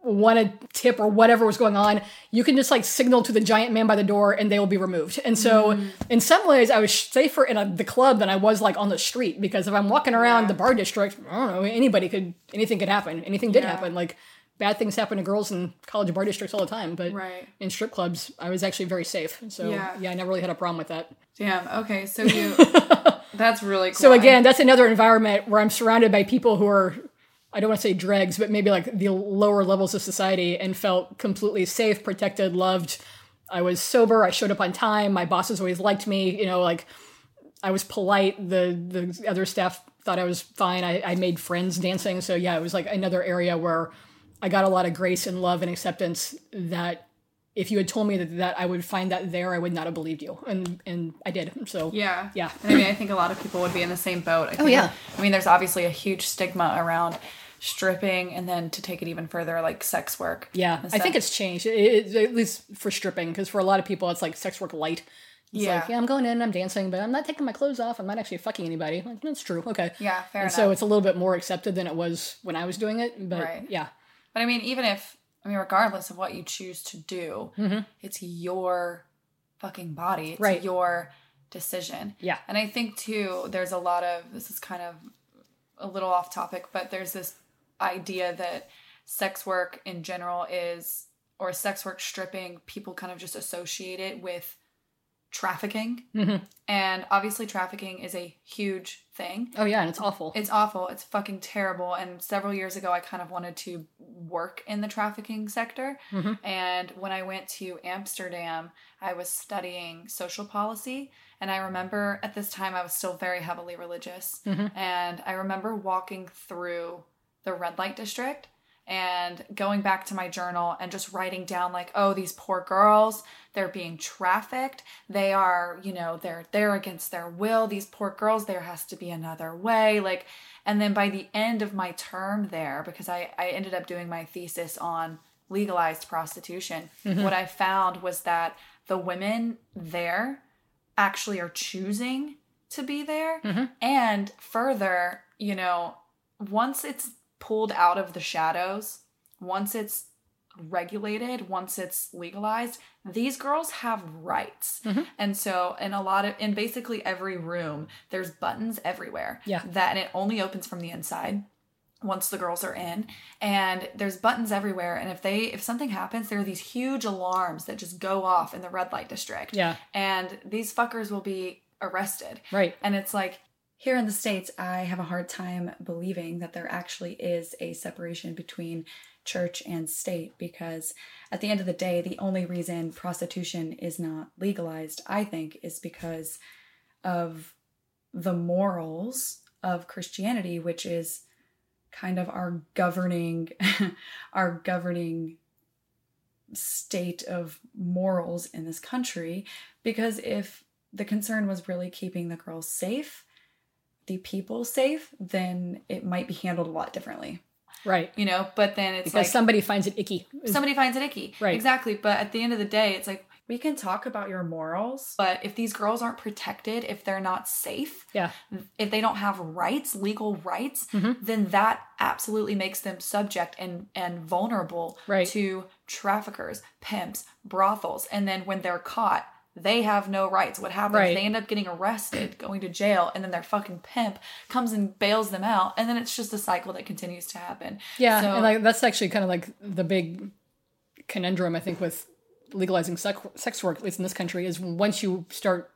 want a tip or whatever was going on, you can just like signal to the giant man by the door and they will be removed. And so mm. in some ways, I was safer in a, the club than I was like on the street because if I'm walking around Yeah. the bar district, I don't know, anybody could, anything could happen. Anything did Yeah. happen. Like bad things happen to girls in college bar districts all the time. But Right. in strip clubs, I was actually very safe. So Yeah. yeah, I never really had a problem with that. damn. Okay, so you. that's really cool. So again, that's another environment where I'm surrounded by people who are I don't want to say dregs, but maybe like the lower levels of society and felt completely safe, protected, loved. I was sober, I showed up on time, my bosses always liked me, you know, like I was polite, the the other staff thought I was fine. I, I made friends dancing. So yeah, it was like another area where I got a lot of grace and love and acceptance that if you had told me that, that I would find that there, I would not have believed you. And and I did. So Yeah. Yeah. And I mean, I think a lot of people would be in the same boat. I oh, think, yeah. I mean, there's obviously a huge stigma around stripping and then to take it even further, like sex work. Yeah, I think it's changed, it, it- at least for stripping, because for a lot of people, it's like sex work light. It's Yeah. like, yeah, I'm going in, I'm dancing, but I'm not taking my clothes off. I'm not actually fucking anybody. Like, that's true. Okay. Yeah, fair and enough. so it's a little bit more accepted than it was when I was doing it. But Right. yeah, But I mean, even if I mean, regardless of what you choose to do, it's your fucking body. It's Mm-hmm. Right. your decision. Yeah. And I think too, there's a lot of this is kind of a little off topic, but there's this idea that sex work in general is, or sex work stripping, people kind of just associate it with trafficking. Mhm. And obviously, trafficking is a huge thing. Oh yeah, and it's awful. It's awful. It's fucking terrible. And several years ago, I kind of wanted to work in the trafficking sector. Mhm. And when I went to Amsterdam, I was studying social policy. And I remember at this time, I was still very heavily religious. Mhm. And I remember walking through the red light district and going back to my journal and just writing down like oh these poor girls they're being trafficked. They are you know they're there against their will. These poor girls there has to be another way. Like and then by the end of my term there because i i ended up doing my thesis on legalized prostitution mm-hmm. what i found was that the women there actually are choosing to be there. Mm-hmm. And further you know once it's pulled out of the shadows, once it's regulated, once it's legalized, these girls have rights. Mm-hmm. And so in a lot of in basically every room, there's buttons everywhere. Yeah. That and it only opens from the inside once the girls are in and there's buttons everywhere and if they if something happens there are these huge alarms that just go off in the red light district Yeah. and these fuckers will be arrested Right. and it's like Here in the States, I have a hard time believing that there actually is a separation between church and state because at the end of the day, the only reason prostitution is not legalized, I think, is because of the morals of Christianity, which is kind of our governing our governing state of morals in this country. Because if the concern was really keeping the girls safe the people safe, then it might be handled a lot differently. Right. you know but then it's Because like somebody finds it icky. somebody finds it icky Right. exactly but at the end of the day it's like We can talk about your morals. but if these girls aren't protected if they're not safe Yeah. if they don't have rights legal rights Mm-hmm. then that absolutely makes them subject and and vulnerable Right. to traffickers pimps brothels and then when they're caught they have no rights what happens Right. they end up getting arrested going to jail and then their fucking pimp comes and bails them out and then it's just a cycle that continues to happen Yeah, So- and like that's actually kind of like the big conundrum I think with legalizing sex, sex work, at least in this country, is once you start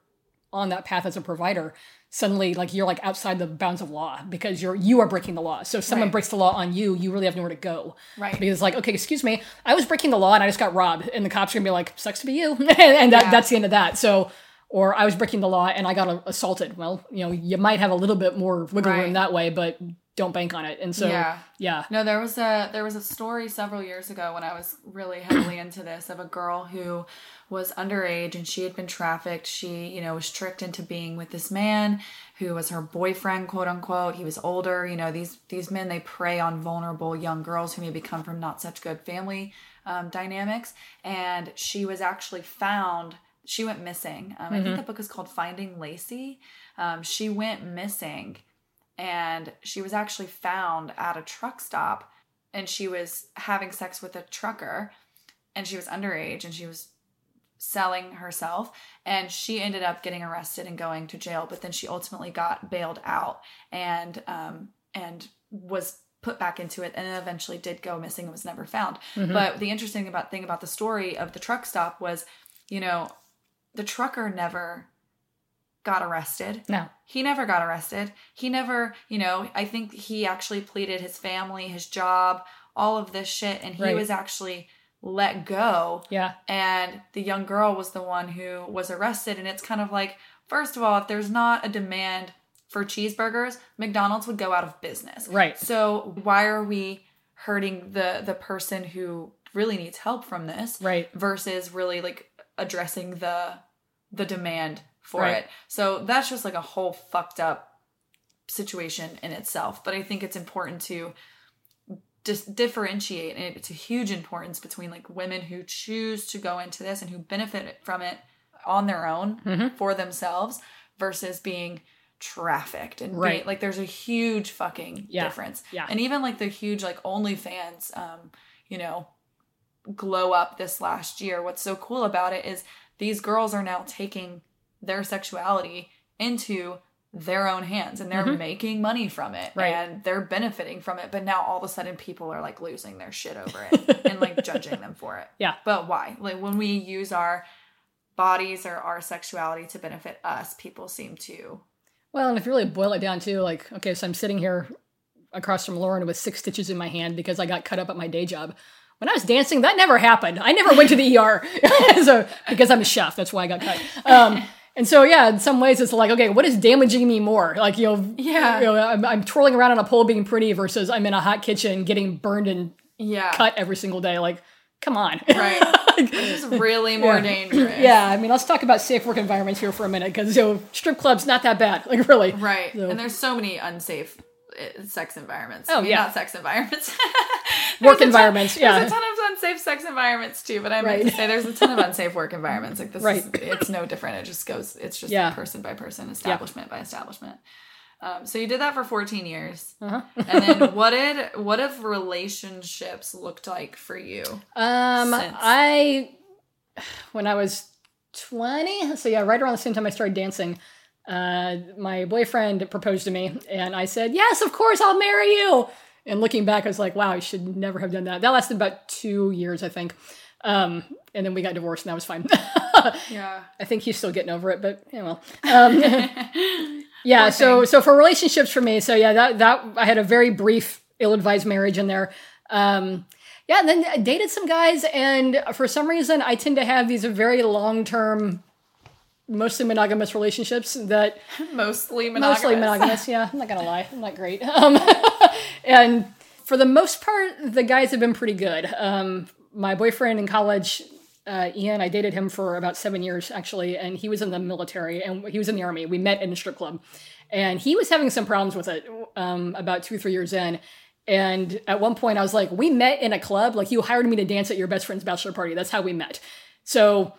on that path as a provider, suddenly like you're like outside the bounds of law because you're you are breaking the law. So if someone Right. breaks the law on you, you really have nowhere to go. Right. Because it's like, okay, excuse me, I was breaking the law and I just got robbed, and the cops are gonna be like, sucks to be you, and, that, Yeah. that's the end of that. So. Or I was breaking the law and I got assaulted. Well, you know, you might have a little bit more wiggle room that way, but don't bank on it. And so, Yeah. yeah, No, there was a there was a story several years ago when I was really heavily into this of a girl who was underage and she had been trafficked. She, you know, was tricked into being with this man who was her boyfriend, quote unquote. He was older. You know, these these men they prey on vulnerable young girls who maybe come from not such good family um, dynamics. And she was actually found. She went missing. Um, I think the book is called Finding Lacey. Um, she went missing and she was actually found at a truck stop and she was having sex with a trucker and she was underage and she was selling herself and she ended up getting arrested and going to jail but then she ultimately got bailed out and um and was put back into it and eventually did go missing and was never found. But the interesting about thing about the story of the truck stop was you know the trucker never got arrested no, he never got arrested. He never, you know, I think he actually pleaded his family, his job, all of this shit, and he Right. was actually let go. yeah, And the young girl was the one who was arrested. And it's kind of like, first of all, if there's not a demand for cheeseburgers, McDonald's would go out of business. Right. So why are we hurting the the person who really needs help from this? right. versus really like addressing the the demand for Right. it. So that's just like a whole fucked up situation in itself. But I think it's important to just differentiate and it's a huge importance between like women who choose to go into this and who benefit from it on their own Mm-hmm. for themselves versus being trafficked and Right. being, like there's a huge fucking Yeah. difference Yeah. and even like the huge like OnlyFans um you know glow up this last year. What's so cool about it is these girls are now taking their sexuality into their own hands and they're making money from it Mm-hmm. Right. and they're benefiting from it. But now all of a sudden people are like losing their shit over it and like judging them for it. Yeah. But why? Like when we use our bodies or our sexuality to benefit us, people seem to Well, and if you really boil it down to like, okay, so I'm sitting here across from Lauren with six stitches in my hand because I got cut up at my day job. When I was dancing, that never happened. I never went to the ER. so because I'm a chef, that's why I got cut. Um, and so yeah, in some ways it's like, okay, what is damaging me more? Like you know, Yeah. you know, I'm, I'm twirling around on a pole being pretty versus I'm in a hot kitchen getting burned and Yeah. cut every single day. Like, come on. Right. This is really more dangerous. yeah, I mean, let's talk about safe work environments here for a minute because you know, strip clubs not that bad. Like really, Right. So- And there's so many unsafe sex environments. Oh, I mean, yeah. Not sex environments. Work a ton- environments, yeah. There's a ton of unsafe sex environments too, but I meant Right. to say there's a ton of unsafe work environments. Like this Right. is it's no different. It just goes it's just Yeah. person by person, establishment by establishment. Um, so you did that for 14 years. Uh-huh. and then what did what have relationships looked like for you? Um, Since- I when I was twenty, so yeah, right around the same time I started dancing, uh, my boyfriend proposed to me, and I said, "Yes, of course, I'll marry you." And looking back, I was like, "Wow, I should never have done that." That lasted about two years, I think. Um, and then we got divorced, and that was fine. Yeah. I think he's still getting over it, but yeah, well. Um, yeah, so so for relationships for me, so yeah, that that I had a very brief ill-advised marriage in there. Um, yeah, and then I dated some guys, and for some reason, I tend to have these very long-term, mostly monogamous relationships that Mostly monogamous. mostly monogamous. Yeah, I'm not gonna lie, I'm not great. Um, and for the most part, the guys have been pretty good. Um, my boyfriend in college, uh, Ian, I dated him for about seven years actually, and he was in the military and he was in the army. We met in a strip club, and he was having some problems with it um, about two, three years in. And at one point, I was like, "We met in a club. Like you hired me to dance at your best friend's bachelor party. That's how we met." So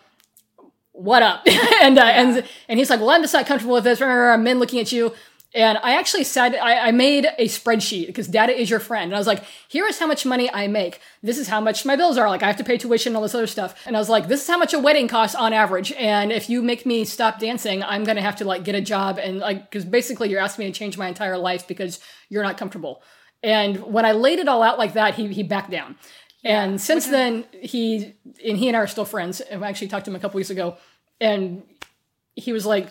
what up? and uh, and and he's like, well, I'm just not comfortable with this. Men looking at you. And I actually said I, I made a spreadsheet because data is your friend. And I was like, here is how much money I make. This is how much my bills are. Like I have to pay tuition and all this other stuff. And I was like, this is how much a wedding costs on average. And if you make me stop dancing, I'm gonna have to like get a job and like because basically you're asking me to change my entire life because you're not comfortable. And when I laid it all out like that, he he backed down. And since then, he and he and I are still friends. And I actually talked to him a couple weeks ago, and he was like,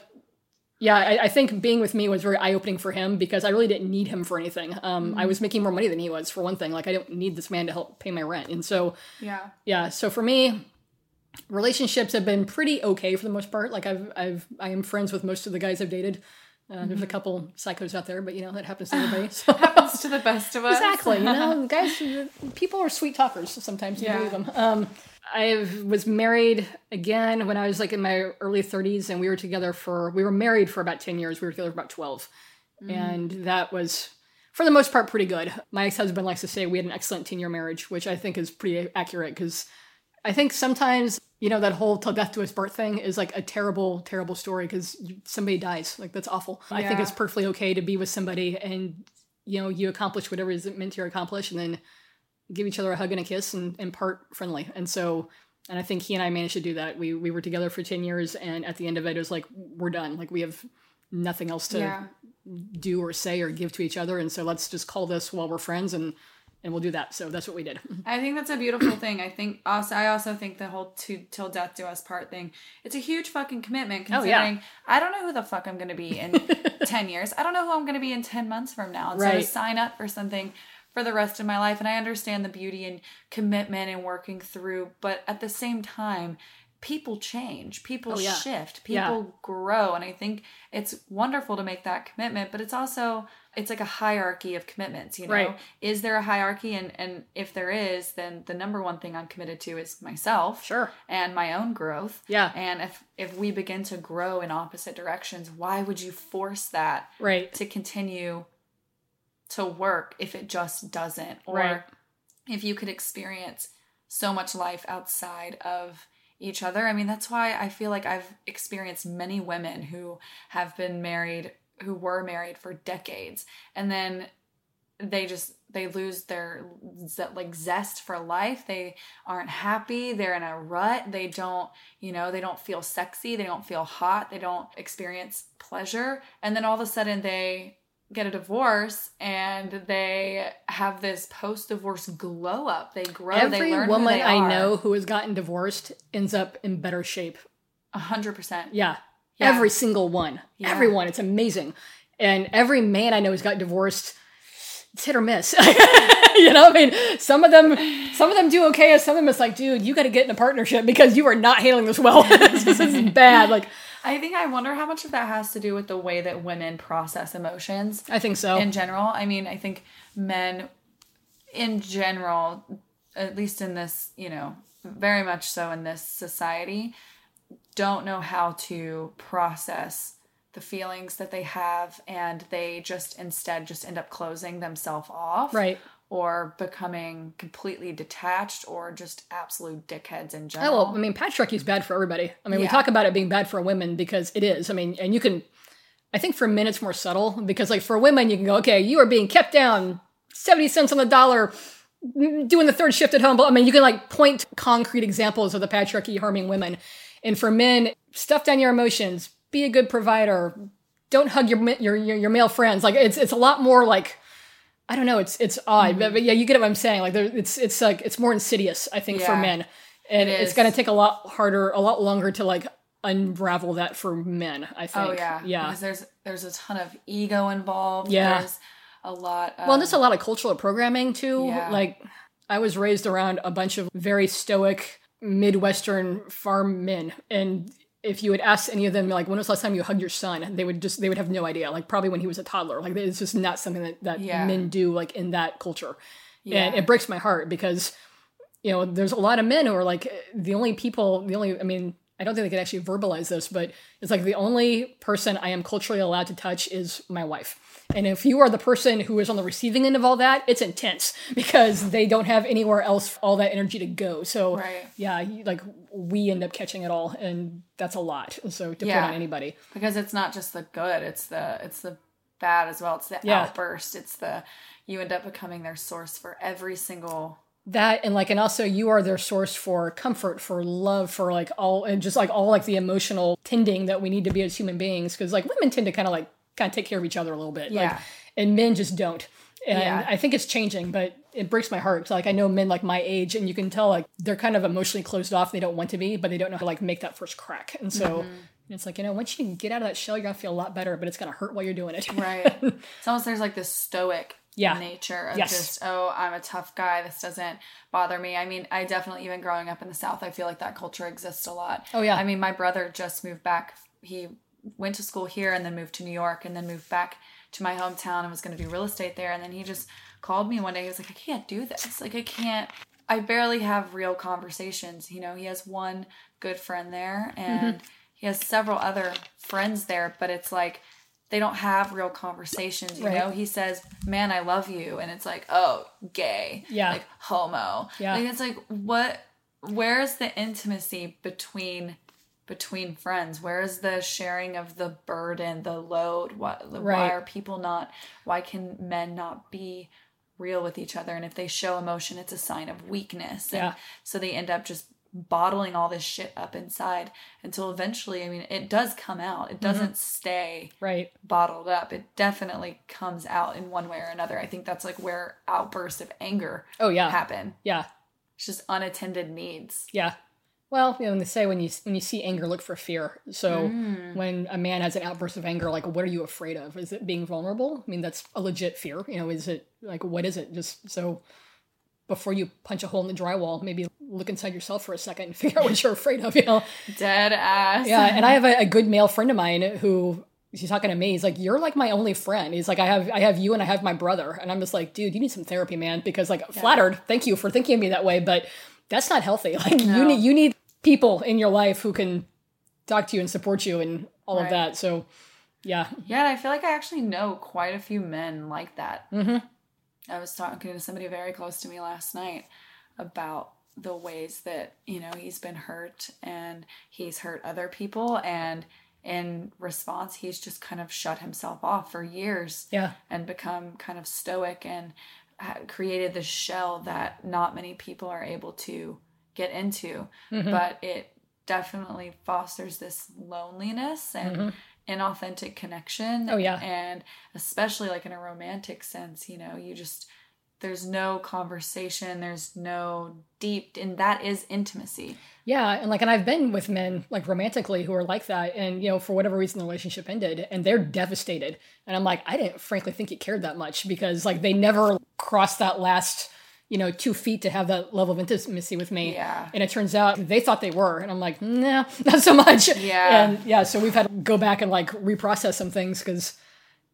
"Yeah, I, I think being with me was very eye opening for him because I really didn't need him for anything. Um, I was making more money than he was for one thing. Like I don't need this man to help pay my rent, and so Yeah. yeah. So for me, relationships have been pretty okay for the most part. Like I've I've I am friends with most of the guys I've dated. Uh, There's a couple psychos out there, but you know that happens to everybody. So. Happens to the best of us. Exactly. You know, guys, people are sweet talkers. Sometimes you Yeah. believe them. Um, I was married again when I was like in my early 30s, and we were together for we were married for about 10 years. We were together for about 12, and that was for the most part pretty good. My ex husband likes to say we had an excellent 10 year marriage, which I think is pretty accurate because I think sometimes you know that whole till death do us part thing is like a terrible, terrible story because somebody dies. Like that's awful. I think it's perfectly okay to be with somebody and you know you accomplish whatever is meant to accomplish, and then give each other a hug and a kiss and, and part friendly. And so, and I think he and I managed to do that. We we were together for ten years, and at the end of it, it was like we're done. Like we have nothing else to Yeah. do or say or give to each other, and so let's just call this while we're friends and. And we'll do that. So that's what we did. I think that's a beautiful thing. I think also I also think the whole to till death do us part thing. It's a huge fucking commitment Oh, yeah. I don't know who the fuck I'm gonna be in ten years. I don't know who I'm gonna be in ten months from now. And so Right. to sign up for something for the rest of my life and I understand the beauty and commitment and working through, but at the same time, people change, people Oh, yeah. shift, Yeah. people grow. And I think it's wonderful to make that commitment, but it's also it's like a hierarchy of commitments, you know? Right. Is there a hierarchy? And and if there is, then the number one thing I'm committed to is myself Sure. and my own growth. Yeah. And if if we begin to grow in opposite directions, why would you force that Right. to continue to work if it just doesn't? Or Right. if you could experience so much life outside of each other. I mean, that's why I feel like I've experienced many women who have been married, who were married for decades, and then they just they lose their like zest for life. They aren't happy. They're in a rut. They don't you know they don't feel sexy. They don't feel hot. They don't experience pleasure. And then all of a sudden they get a divorce and they have this post-divorce glow up they grow they Every learn woman they I are. know who has gotten divorced ends up in better shape. a hundred percent Yeah. Every single one. Yeah. Everyone. It's amazing. And every man I know who's got divorced, it's hit or miss. you know, I mean, some of them some of them do okay, some of them it's like, dude, you gotta get in a partnership because you are not handling this well. this is bad. Like i think i wonder how much of that has to do with the way that women process emotions I think so. in general. I mean, I think men in general, at least in this, you know, very much so in this society, don't know how to process the feelings that they have and they just instead just end up closing themselves off. Right. Or becoming completely detached or just absolute dickheads in Oh, general. well, I mean, patriarchy is bad for everybody. I mean, we talk about it being bad for women because it is. I mean, and you can, I think for men it's more subtle because, like, for women, you can go, okay, you are being kept down 70 cents on the dollar, doing the third shift at home. But I mean, you can, like, point concrete examples of the patriarchy harming women. And for men, stuff down your emotions, be a good provider, don't hug your, your, your, your male friends. Like, it's, it's a lot more like, I don't know. It's it's odd, Mm-hmm. but, but yeah, you get what I'm saying. Like there, it's it's like it's more insidious, I think, for men, and It it's going to take a lot harder, a lot longer to like unravel that for men. I think. oh yeah. yeah. Because there's there's a ton of ego involved. Yeah. There's a lot of Well, there's a lot of cultural programming too. Yeah. Like I was raised around a bunch of very stoic Midwestern farm men, and if you had asked any of them, like, when was the last time you hugged your son? They would just, they would have no idea. Like, probably when he was a toddler. Like, it's just not something that, that Yeah. men do, like, in that culture. Yeah. And it breaks my heart because, you know, there's a lot of men who are like, the only people, the only, I mean, I don't think they can actually verbalize this, but it's like the only person I am culturally allowed to touch is my wife. And if you are the person who is on the receiving end of all that, it's intense because they don't have anywhere else all that energy to go. So, Right. yeah, you- like we end up catching it all, and that's a lot. So to Yeah. put on anybody, because it's not just the good it's the it's the bad as well it's the Yeah. outburst it's the you end up becoming their source for every single that and like and also you are their source for comfort for love for like all and just like all like the emotional tending that we need to be as human beings because like women tend to kind of like kind of take care of each other a little bit like Yeah. and men just don't and Yeah. i think it's changing but it breaks my heart 'cause, like i know men like my age and you can tell like they're kind of emotionally closed off they don't want to be but they don't know how to like make that first crack and so Mm-hmm. it's like you know once you get out of that shell you're gonna feel a lot better but it's gonna hurt while you're doing it right it's almost there's like this stoic Yeah. nature of Yes. just oh i'm a tough guy this doesn't bother me i mean i definitely even growing up in the south i feel like that culture exists a lot Oh, yeah. i mean my brother just moved back he went to school here and then moved to new york and then moved back to my hometown and was going to do real estate there. And then he just called me one day he was like i can't do this. Like i can't i barely have real conversations. You know he has one good friend there and mm-hmm. he has several other friends there but it's like they don't have real conversations you Right. know he says man i love you. And it's like oh gay. Yeah. like homo. Yeah. like it's like what where's the intimacy between between friends? Where's the sharing of the burden the load? What why Right. are people not why can men not be real with each other? And if they show emotion it's a sign of weakness. And Yeah. so they end up just bottling all this shit up inside until eventually i mean it does come out. It mm-hmm. doesn't stay right. bottled up. It definitely comes out in one way or another. I think that's like where outbursts of anger oh yeah. happen. Yeah. It's just unattended needs. Yeah. Well, you know, they say when you when you see anger, look for fear. So Mm. when a man has an outburst of anger, like what are you afraid of? Is it being vulnerable? I mean, that's a legit fear. You know, is it like what is it? Just so before you punch a hole in the drywall, maybe look inside yourself for a second and figure out what you're afraid of. You know? dead ass Yeah. And I have a, a good male friend of mine who he's talking to me. He's like, "You're like my only friend." He's like, "I have I have you and I have my brother," and I'm just like, "Dude, you need some therapy, man." Because like, flattered. Thank you for thinking of me that way, but that's not healthy. Like, you need you need people in your life who can talk to you and support you and all of that. So, yeah, Yeah, and I feel like I actually know quite a few men like that. Mhm. I was talking to somebody very close to me last night about the ways that, you know, he's been hurt and he's hurt other people and in response, he's just kind of shut himself off for years Yeah. and become kind of stoic and created this shell that not many people are able to get into. Mm-hmm. But it definitely fosters this loneliness and mm-hmm. inauthentic connection. Oh, yeah. And especially like in a romantic sense, you know, you just there's no conversation, there's no deep and that is intimacy. Yeah, and like, and I've been with men like romantically who are like that, and you know, for whatever reason, the relationship ended, and they're devastated. And I'm like, I didn't frankly think you cared that much because like they never crossed that last, you know, two feet to have that level of intimacy with me. Yeah. And it turns out they thought they were, and I'm like, no, not so much. Yeah. And yeah, so we've had to go back and like reprocess some things because.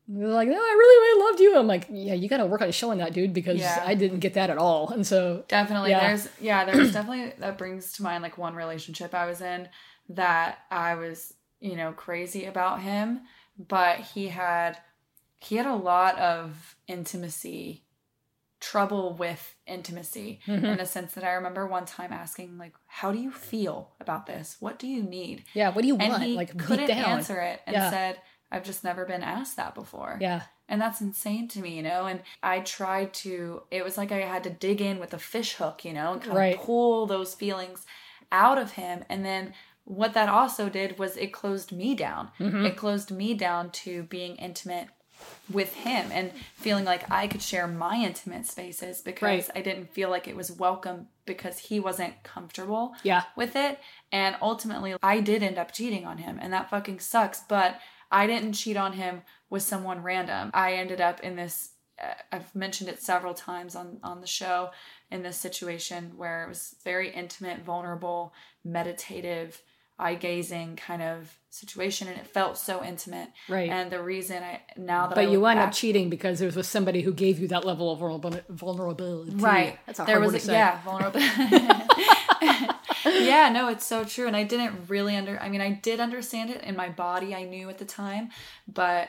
They're like, no, I really, really loved you. I'm like, yeah, you got to work on showing that, dude, because Yeah. I didn't get that at all. And so, Definitely. Yeah. There's yeah, there's definitely that brings to mind like one relationship I was in that I was, you know, crazy about him, but he had he had a lot of intimacy trouble with intimacy Mm-hmm. in the sense that I remember one time asking like how do you feel about this? What do you need? yeah, what do you And want? he like, couldn't down. answer it and Yeah. said I've just never been asked that before. Yeah. And that's insane to me, you know? And I tried to, it was like I had to dig in with a fish hook, you know, and kind Right. of pull those feelings out of him. And then what that also did was it closed me down. Mm-hmm. It closed me down to being intimate with him and feeling like I could share my intimate spaces because Right. I didn't feel like it was welcome because he wasn't comfortable Yeah. with it. And ultimately, I did end up cheating on him, and that fucking sucks. But I didn't cheat on him with someone random. I ended up in this. Uh, I've mentioned it several times on on the show. In this situation where it was very intimate, vulnerable, meditative, eye gazing kind of situation, and it felt so intimate. Right. And the reason I now that I But you look wound up cheating because it was with somebody who gave you that level of vulnerability. right That's a hard there was word to say. yeah vulnerable yeah no it's so true and i didn't really under i mean i did understand it in my body i knew at the time but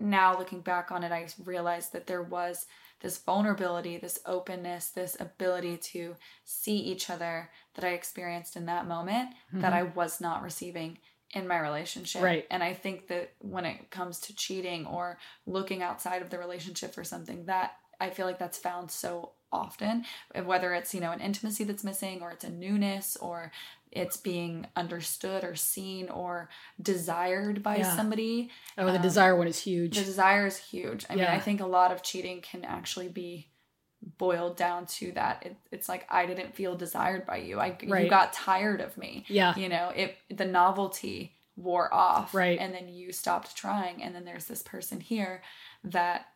now looking back on it i realized that there was this vulnerability this openness this ability to see each other that i experienced in that moment that mm-hmm. i was not receiving in my relationship Right. and i think that when it comes to cheating or looking outside of the relationship for something that i feel like that's found so often uh, whether it's you know an intimacy that's missing or it's a newness or it's being understood or seen or desired by Yeah. somebody Oh, the um, desire one is huge. the desire is huge i mean i think a lot of cheating can actually be boiled down to that it, it's like i didn't feel desired by you i you got tired of me Yeah. you know it the novelty wore off Right. and then you stopped trying and then there's this person here that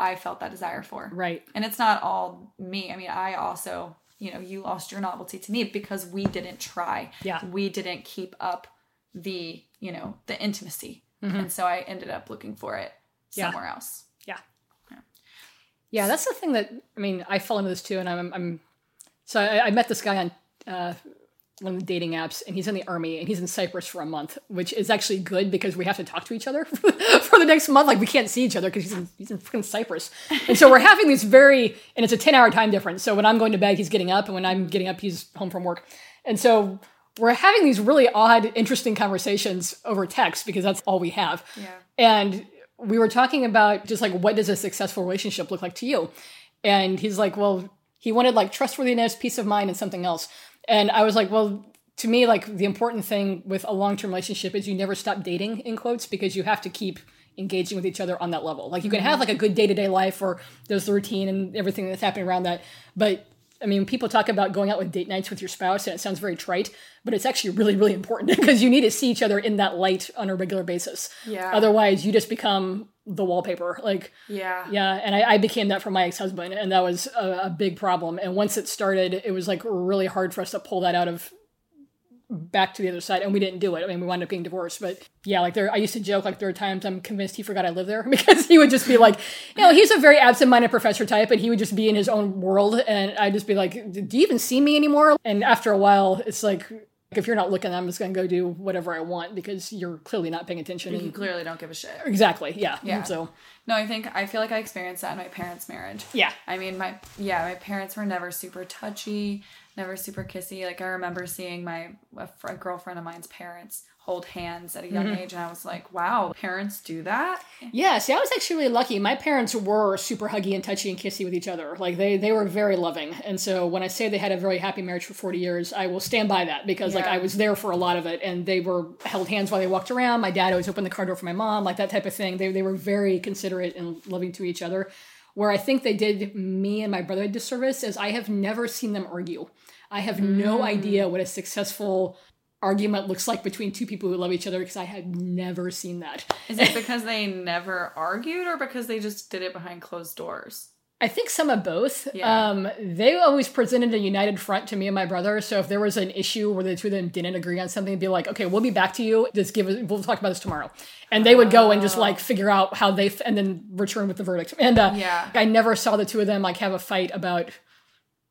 i felt that desire for Right. and it's not all me i mean i also you know you lost your novelty to me because we didn't try Yeah. we didn't keep up the you know the intimacy Mm-hmm. and so i ended up looking for it Yeah. somewhere else Yeah. Yeah, Yeah. that's the thing that I mean. I fall into this too, and I'm. I'm so I, I met this guy on uh, one of the dating apps, and he's in the army, and he's in Cyprus for a month, which is actually good because we have to talk to each other for the next month. Like we can't see each other because he's in he's in freaking Cyprus, and so we're having these very and it's a ten hour time difference. So when I'm going to bed, he's getting up, and when I'm getting up, he's home from work, and so. We're having these really odd, interesting conversations over text because that's all we have. Yeah. And we were talking about just like what does a successful relationship look like to you? And he's like, well, he wanted like trustworthiness, peace of mind, and something else. And I was like, well, to me, like the important thing with a long term relationship is you never stop dating in quotes because you have to keep engaging with each other on that level. Like you can mm-hmm. have like a good day to day life or there's the routine and everything that's happening around that. But I mean, people talk about going out with date nights with your spouse, and it sounds very trite, but it's actually really, really important because you need to see each other in that light on a regular basis. Yeah. Otherwise, you just become the wallpaper. Like, yeah yeah, and I, I became that for my ex husband, and that was a, a big problem. And once it started, it was like really hard for us to pull that out of back to the other side, and we didn't do it. I mean, we wound up getting divorced, but yeah, like there, I used to joke like there are times I'm convinced he forgot I lived there because he would just be like, you know, he's a very absent-minded professor type, and he would just be in his own world, and I'd just be like, do you even see me anymore? And after a while, it's like. If you're not looking, I'm just gonna go do whatever I want because you're clearly not paying attention. you And, clearly don't give a shit exactly, yeah. Yeah. So no i think i feel like i experienced that in my parents marriage yeah, I mean, my yeah, my parents were never super touchy, never super kissy. Like I remember seeing my a, fr- a girlfriend of mine's parents hold hands at a young mm-hmm. age, and I was like, wow, parents do that. Yeah, see, I was actually really lucky. My parents were super huggy and touchy and kissy with each other. Like they they were very loving. And so when I say they had a very happy marriage for 40 years, I will stand by that because like I was there for a lot of it and they were held hands while they walked around. My dad always opened the car door for my mom, like that type of thing. They they were very considerate and loving to each other. Where I think they did me and my brother a disservice is I have never seen them argue. I have no hmm. idea what a successful argument looks like between two people who love each other because I have never seen that. Is it because they never argued, or because they just did it behind closed doors? I think some of both. Yeah. Um, they always presented a united front to me and my brother. So if there was an issue where the two of them didn't agree on something, they'd be like, "Okay, we'll be back to you. Just give us. We'll talk about this tomorrow." And they would go and just like figure out how they f- and then return with the verdict. And uh, Yeah. I never saw the two of them like have a fight about.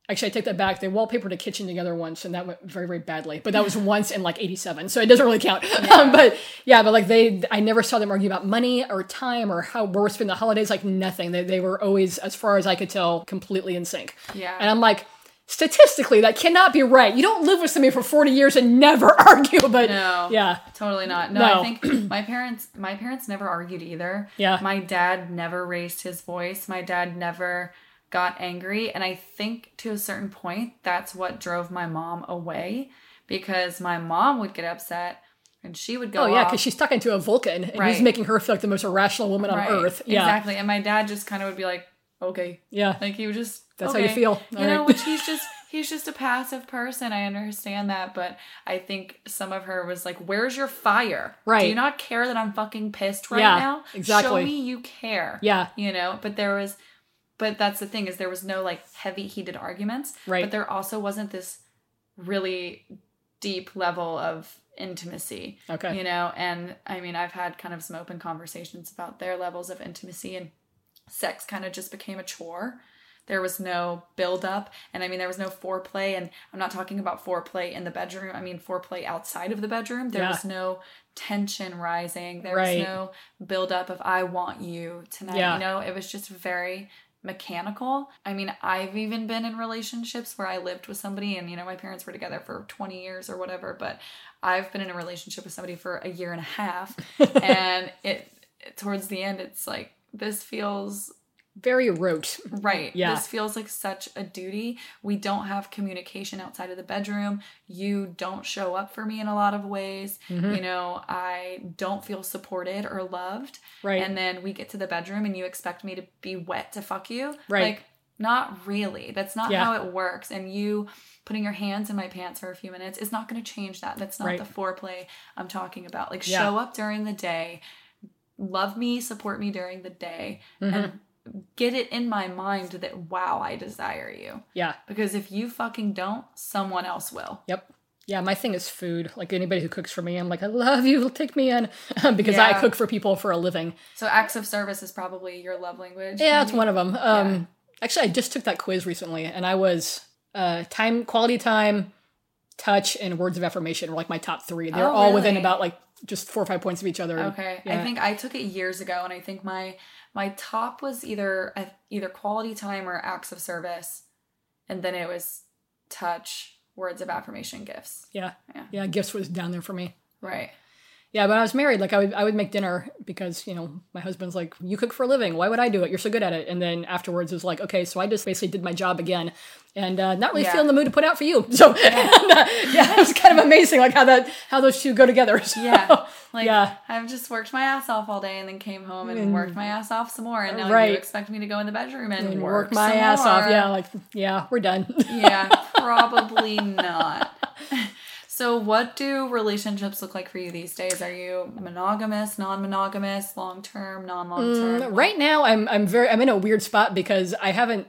Actually, I take that back. They wallpapered a kitchen together once, and that went very, very badly. But that was once in like '87, so it doesn't really count. Um, but yeah, but like they, I never saw them argue about money or time or how we're spending the holidays. Like nothing. They, they were always, as far as I could tell, completely in sync. Yeah. And I'm like, statistically, that cannot be right. You don't live with somebody for 40 years and never argue. But No. yeah, Totally not. No, No. I think my parents my parents never argued either. Yeah. My dad never raised his voice. My dad never got angry, and I think to a certain point that's what drove my mom away because my mom would get upset and she would go oh yeah, because she's talking to a Vulcan, and he's making her feel like the most irrational woman Right. on earth. Yeah, Exactly. And my dad just kind of would be like, "Okay." yeah. Like he would just That's how you okay. feel. You All know, which he's just he's just a passive person. I understand that, but I think some of her was like, "Where's your fire? Right. Do you not care that I'm fucking pissed right Yeah, now? exactly. Show me you care." Yeah. You know, but there was but that's the thing is there was no like heavy heated arguments, Right. But there also wasn't this really deep level of intimacy. Okay. You know, and I mean, I've had kind of some open conversations about their levels of intimacy and sex kind of just became a chore. There was no build up, and I mean, there was no foreplay. And I'm not talking about foreplay in the bedroom. I mean, foreplay outside of the bedroom. There Yeah. was no tension rising. There Right. was no build up of "I want you tonight." Yeah. You know, it was just very mechanical. I mean, I've even been in relationships where I lived with somebody, and you know, my parents were together for 20 years or whatever. But I've been in a relationship with somebody for a year and a half, and it towards the end, it's like this feels Very rote. Right. Yeah. This feels like such a duty. We don't have communication outside of the bedroom. You don't show up for me in a lot of ways. Mm-hmm. You know, I don't feel supported or loved. Right. And then we get to the bedroom and you expect me to be wet to fuck you. Right. Like, not really. That's not Yeah. how it works. And you putting your hands in my pants for a few minutes is not going to change that. That's not Right. the foreplay I'm talking about. Like, Yeah. show up during the day, love me, support me during the day, Mm-hmm. and get it in my mind that wow, I desire you. Yeah. Because if you fucking don't, someone else will. Yep. Yeah, my thing is food. Like anybody who cooks for me, I'm like, I love you. Take me in because I cook for people for a living. So acts of service is probably your love language. Yeah, it's one of them. Um, Actually, I just took that quiz recently, and I was uh, time, quality time, touch, and words of affirmation were like my top three. They're Oh, all within about like just four or five points of each other. Okay. Yeah. I think I took it years ago and I think my my top was either uh, either quality time or acts of service. And then it was touch, words of affirmation, gifts. Yeah. Yeah. Yeah. Gifts was down there for me. Right. Yeah, when I was married, like I would I would make dinner because you know my husband's like, you cook for a living. Why would I do it? You're so good at it. And then afterwards, it was like, okay, so I just basically did my job again, and uh, not really Yeah. feeling the mood to put out for you. So yeah, yeah it was kind of amazing, like how that how those two go together. So, Yeah. Like Yeah. I've just worked my ass off all day and then came home and worked my ass off some more. And now Right. you expect me to go in the bedroom and, and work, work my ass off. Yeah, like yeah, we're done. yeah, probably not. So, what do relationships look like for you these days? Are you monogamous, non-monogamous, long-term, non-long-term? Mm, right now, I'm I'm very I'm in a weird spot because I haven't.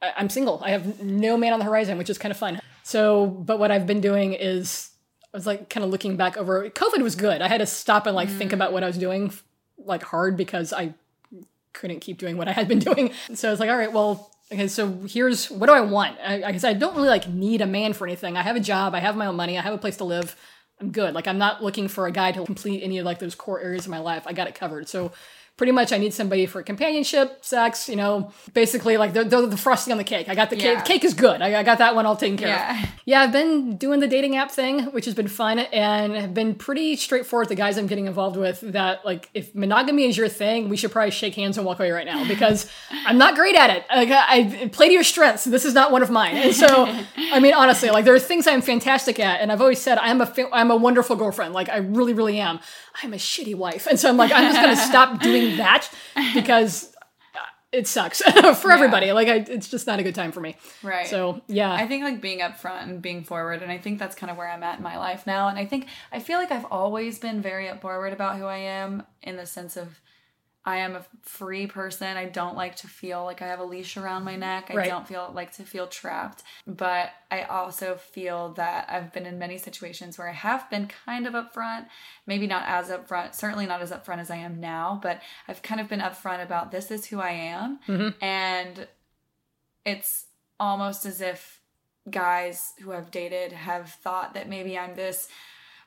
I'm single. I have no man on the horizon, which is kind of fun. So, but what I've been doing is I was like kind of looking back over. COVID was good. I had to stop and like think about what I was doing, like hard because I couldn't keep doing what I had been doing. So I was like, all right, well, okay, so here's what do I want? I, guess I don't really like need a man for anything. I have a job, I have my own money, I have a place to live. I'm good. Like I'm not looking for a guy to complete any of like those core areas of my life. I got it covered. So pretty much I need somebody for companionship, sex, you know, basically like they're, they're the frosting on the cake. I got the cake. Yeah. Cake is good. I, I got that one all taken care Yeah. of. Yeah, I've been doing the dating app thing, which has been fun and have been pretty straightforward. The guys I'm getting involved with that like if monogamy is your thing, we should probably shake hands and walk away right now because I'm not great at it. Like, I, I play to your strengths. This is not one of mine. And so, I mean, honestly, like there are things I'm fantastic at, and I've always said I'm a fa- I'm a wonderful girlfriend. Like I really, really am. I'm a shitty wife, and so I'm like I'm just gonna stop doing that because it sucks for everybody. Like I, it's just not a good time for me. Right. So yeah. I think like being upfront and being forward, and I think that's kind of where I'm at in my life now. And I think I feel like I've always been very up forward about who I am in the sense of I am a free person. I don't like to feel like I have a leash around my neck. I Right. don't feel like to feel trapped. But I also feel that I've been in many situations where I have been kind of upfront, maybe not as upfront, certainly not as upfront as I am now, but I've kind of been upfront about this is who I am. Mm-hmm. And it's almost as if guys who have dated have thought that maybe I'm this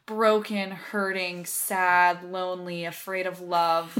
broken, hurting, sad, lonely, afraid of love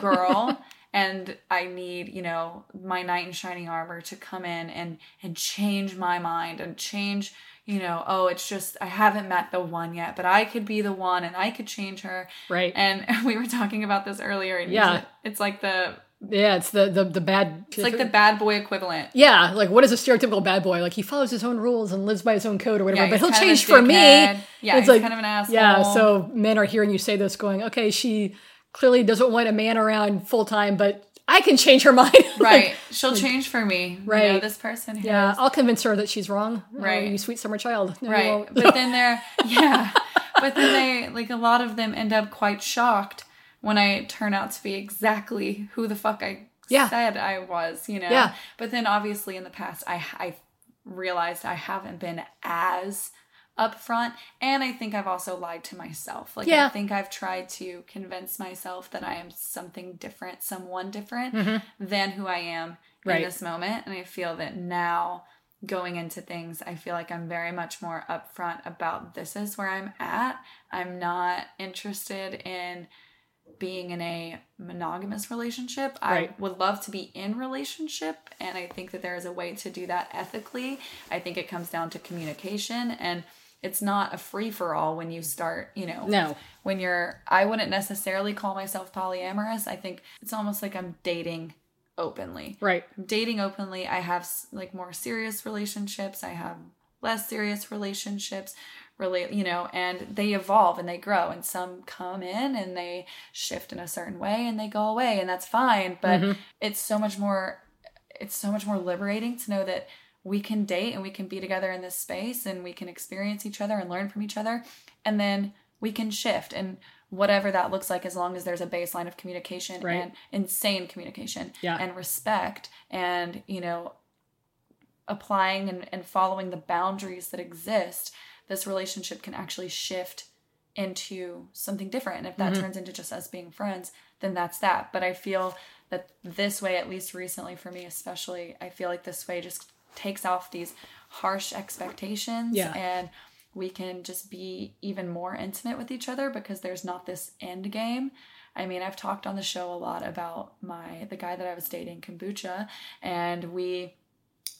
girl. And I need, you know, my knight in shining armor to come in and and change my mind and change, you know, oh, it's just I haven't met the one yet, but I could be the one and I could change her. Right. And we were talking about this earlier. And Yeah. it's like the Yeah, it's the the the bad. it's like the bad boy equivalent. yeah, like what is a stereotypical bad boy? Like he follows his own rules and lives by his own code or whatever. Yeah, but he'll kind of a change for me. Yeah, it's like kind of an asshole. yeah. So men are hearing you say this, going, okay, she clearly doesn't want a man around full time, but I can change her mind. Like, right, she'll change for me. You know, Right. this person. Yeah, is- I'll convince her that she's wrong. Oh, Right. you sweet summer child. No, right. But then they're yeah. But then they like a lot of them end up quite shocked when I turn out to be exactly who the fuck I Yeah. said I was. You know. Yeah. But then obviously in the past I I realized I haven't been as upfront and I think I've also lied to myself. Like Yeah. I think I've tried to convince myself that I am something different, someone different than who I am Mm-hmm. Right. in this moment and I feel that now going into things I feel like I'm very much more upfront about this is where I'm at. I'm not interested in being in a monogamous relationship. Right. I would love to be in relationship and I think that there is a way to do that ethically. I think it comes down to communication and it's not a free for all when you start, you know. No. When you're I wouldn't necessarily call myself polyamorous. I think it's almost like I'm dating openly right. dating openly. I have like more serious relationships. I have less serious relationships. Relate, you know, and they evolve and they grow. And some come in and they shift in a certain way and they go away, and that's fine. But mm-hmm. it's so much more. It's so much more liberating to know that we can date and we can be together in this space and we can experience each other and learn from each other, and then we can shift and whatever that looks like as long as there's a baseline of communication Right. and insane communication Yeah. and respect and you know applying and, and following the boundaries that exist this relationship can actually shift into something different and if that mm-hmm. turns into just us being friends then that's that but i feel that this way at least recently for me especially i feel like this way just takes off these harsh expectations Yeah. and we can just be even more intimate with each other because there's not this end game I mean, I've talked on the show a lot about my the guy that I was dating, kombucha, and we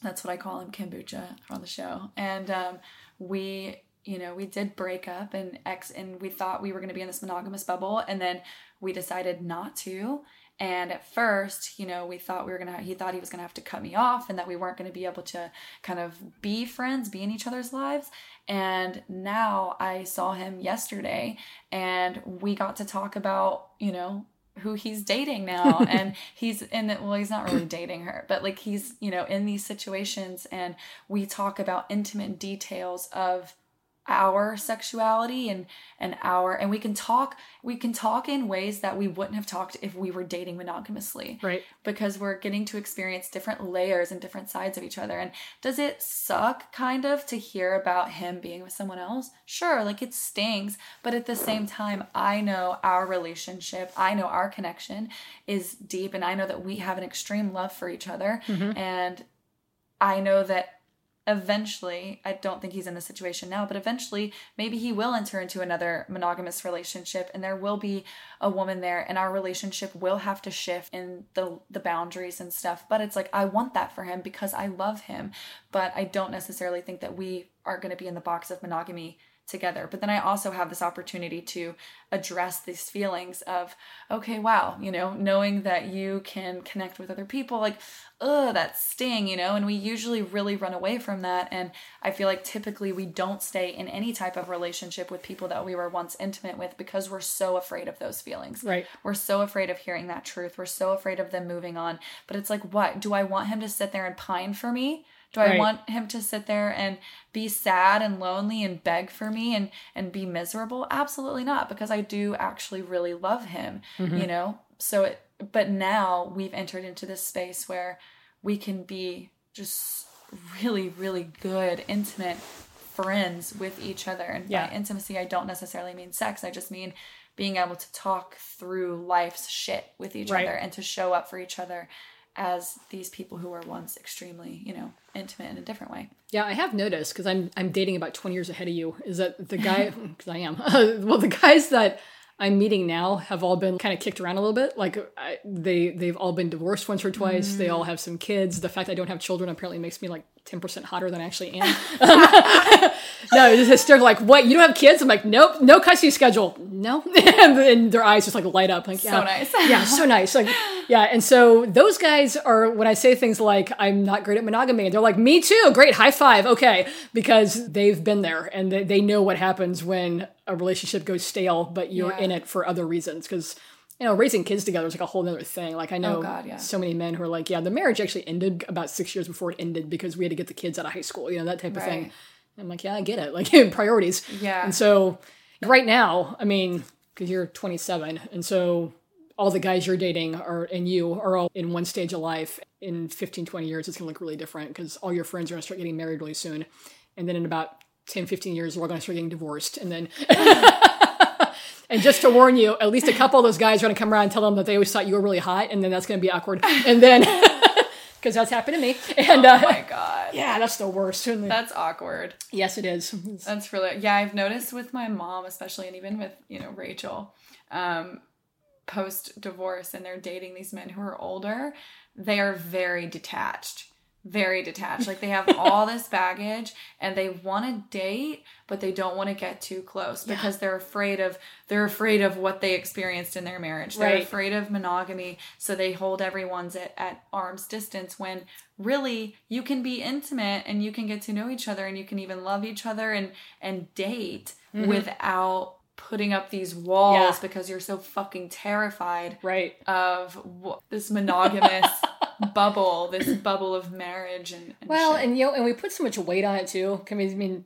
that's what I call him, kombucha, on the show. And um, we, you know, we did break up and ex, and we thought we were going to be in this monogamous bubble, and then we decided not to. And at first, you know, we thought we were gonna. He thought he was gonna have to cut me off, and that we weren't gonna be able to kind of be friends, be in each other's lives. And now I saw him yesterday, and we got to talk about, you know, who he's dating now and he's in it well he's not really dating her but like he's you know in these situations and we talk about intimate details of our sexuality and and our and we can talk we can talk in ways that we wouldn't have talked if we were dating monogamously Right. because we're getting to experience different layers and different sides of each other. And does it suck kind of to hear about him being with someone else? Sure, like it stings, but at the same time, I know our relationship, I know our connection is deep, and I know that we have an extreme love for each other. Mm-hmm. And I know that eventually, I don't think he's in this situation now, but eventually, maybe he will enter into another monogamous relationship and there will be a woman there and our relationship will have to shift in the the boundaries and stuff. But it's like I want that for him because I love him, but I don't necessarily think that we are going to be in the box of monogamy together. But then I also have this opportunity to address these feelings of, okay, wow, you know, knowing that you can connect with other people, like, ugh, that sting, you know, and we usually really run away from that. And I feel like typically we don't stay in any type of relationship with people that we were once intimate with because we're so afraid of those feelings. Right. We're so afraid of hearing that truth. We're so afraid of them moving on. But it's like, what? Do I want him to sit there and pine for me? Do I Right. want him to sit there and be sad and lonely and beg for me and and be miserable? Absolutely not, because I do actually really love him, mm-hmm. you know? So it but now we've entered into this space where we can be just really really good intimate friends with each other and Yeah. by intimacy I don't necessarily mean sex. I just mean being able to talk through life's shit with each Right. other and to show up for each other as these people who were once extremely, you know, intimate in a different way. Yeah, I have noticed because I'm I'm dating about twenty years ahead of you. Is that the guy? Because I am. well, the guys that I'm meeting now have all been kind of kicked around a little bit. Like I, they they've all been divorced once or twice. They mm. all have some kids. The fact I don't have children apparently makes me like ten percent hotter than I actually am. Um, no, it's hysterical. Like, what? You don't have kids? I'm like, nope, no custody schedule. No, and their eyes just like light up. Like, yeah, So nice. yeah, so nice. Like, yeah, and so those guys are when I say things like I'm not great at monogamy, they're like, me too. Great, high five. Okay, because they've been there and they, they know what happens when a relationship goes stale, but you're Yeah. in it for other reasons. Because you know, raising kids together is like a whole other thing. Like I oh, know Oh, God, yeah. so many men who are like, yeah, the marriage actually ended about six years before it ended because we had to get the kids out of high school. You know, that type of thing. Right. I'm like, yeah, I get it. Like priorities. Yeah. And so right now, I mean, because you're 27, and so all the guys you're dating are and you are all in one stage of life. In 15, 20 years, it's gonna look really different because all your friends are gonna start getting married really soon. And then in about 10, 15 years, we're all gonna start getting divorced. And then And just to warn you, at least a couple of those guys are going to come around and tell them that they always thought you were really hot, and then that's going to be awkward. And then, because that's happened to me. And uh, Oh my god. yeah, that's the worst. That's awkward. yes, it is. That's really yeah, I've noticed with my mom especially and even with, you know, Rachel, um post divorce and they're dating these men who are older, they are very detached. Very detached. Like they have all this baggage and they want to date, but they don't want to get too close because they're afraid of they're afraid of what they experienced in their marriage. They're Right. afraid of monogamy, so they hold everyone's at, at arm's distance when really you can be intimate and you can get to know each other and you can even love each other and and date without putting up these walls Mm-hmm. Yeah. because you're so fucking terrified Right. of wh- this monogamous bubble, this bubble of marriage and, and Well, shit. and you know, and we put so much weight on it too. I mean, I mean,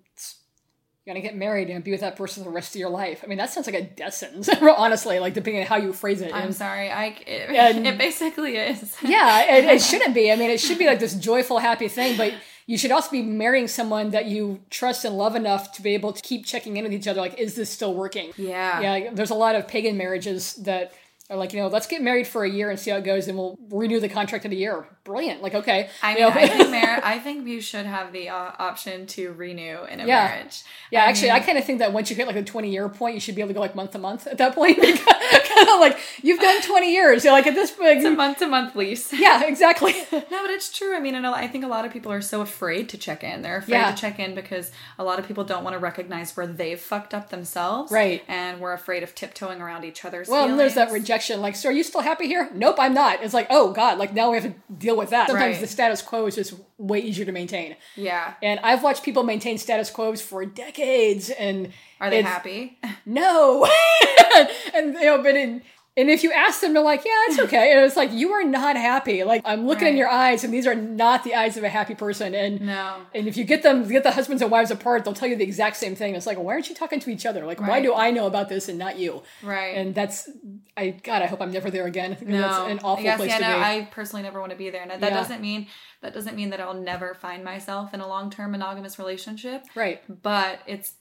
you're gonna get married and be with that person the rest of your life. I mean, that sounds like a death sentence, honestly. Like depending on how you phrase it. I'm And- sorry, I it, And- it basically is. yeah, it, it shouldn't be. I mean, it should be like this joyful, happy thing, but you should also be marrying someone that you trust and love enough to be able to keep checking in with each other. Like, is this still working? Yeah. Yeah, there's a lot of pagan marriages that like, you know, let's get married for a year and see how it goes, and we'll renew the contract in a year. Brilliant. Like, okay. I you mean, know? I think mar- I think you should have the uh, option to renew in a Yeah. marriage. Yeah, I actually, mean- I kind of think that once you hit like the 20 year point, you should be able to go like month to month at that point. kind of like, you've done 20 years. You're like, at this point, It's a month to month lease. yeah, exactly. No, but it's true. I mean, and I think a lot of people are so afraid to check in. They're afraid Yeah. to check in because a lot of people don't want to recognize where they've fucked up themselves. Right. And we're afraid of tiptoeing around each other's well, and there's that rejection. Like, so are you still happy here? Nope, I'm not. It's like, oh God, like now we have to deal with that. Sometimes Right. the status quo is just way easier to maintain. Yeah. And I've watched people maintain status quos for decades, and Are they happy? no and you know but in and if you ask them they're like yeah it's okay and it's like you are not happy like i'm looking in your eyes and these are not the eyes of a happy person and No. and if you get them get the husbands and wives apart they'll tell you the exact same thing it's like why aren't you talking to each other like why do i know about this and not you Right. and that's i god i hope i'm never there again no. that's an awful yes, place yeah, to no, be I personally never want to be there. And that Yeah. doesn't mean that doesn't mean that I'll never find myself in a long term monogamous relationship. right But it's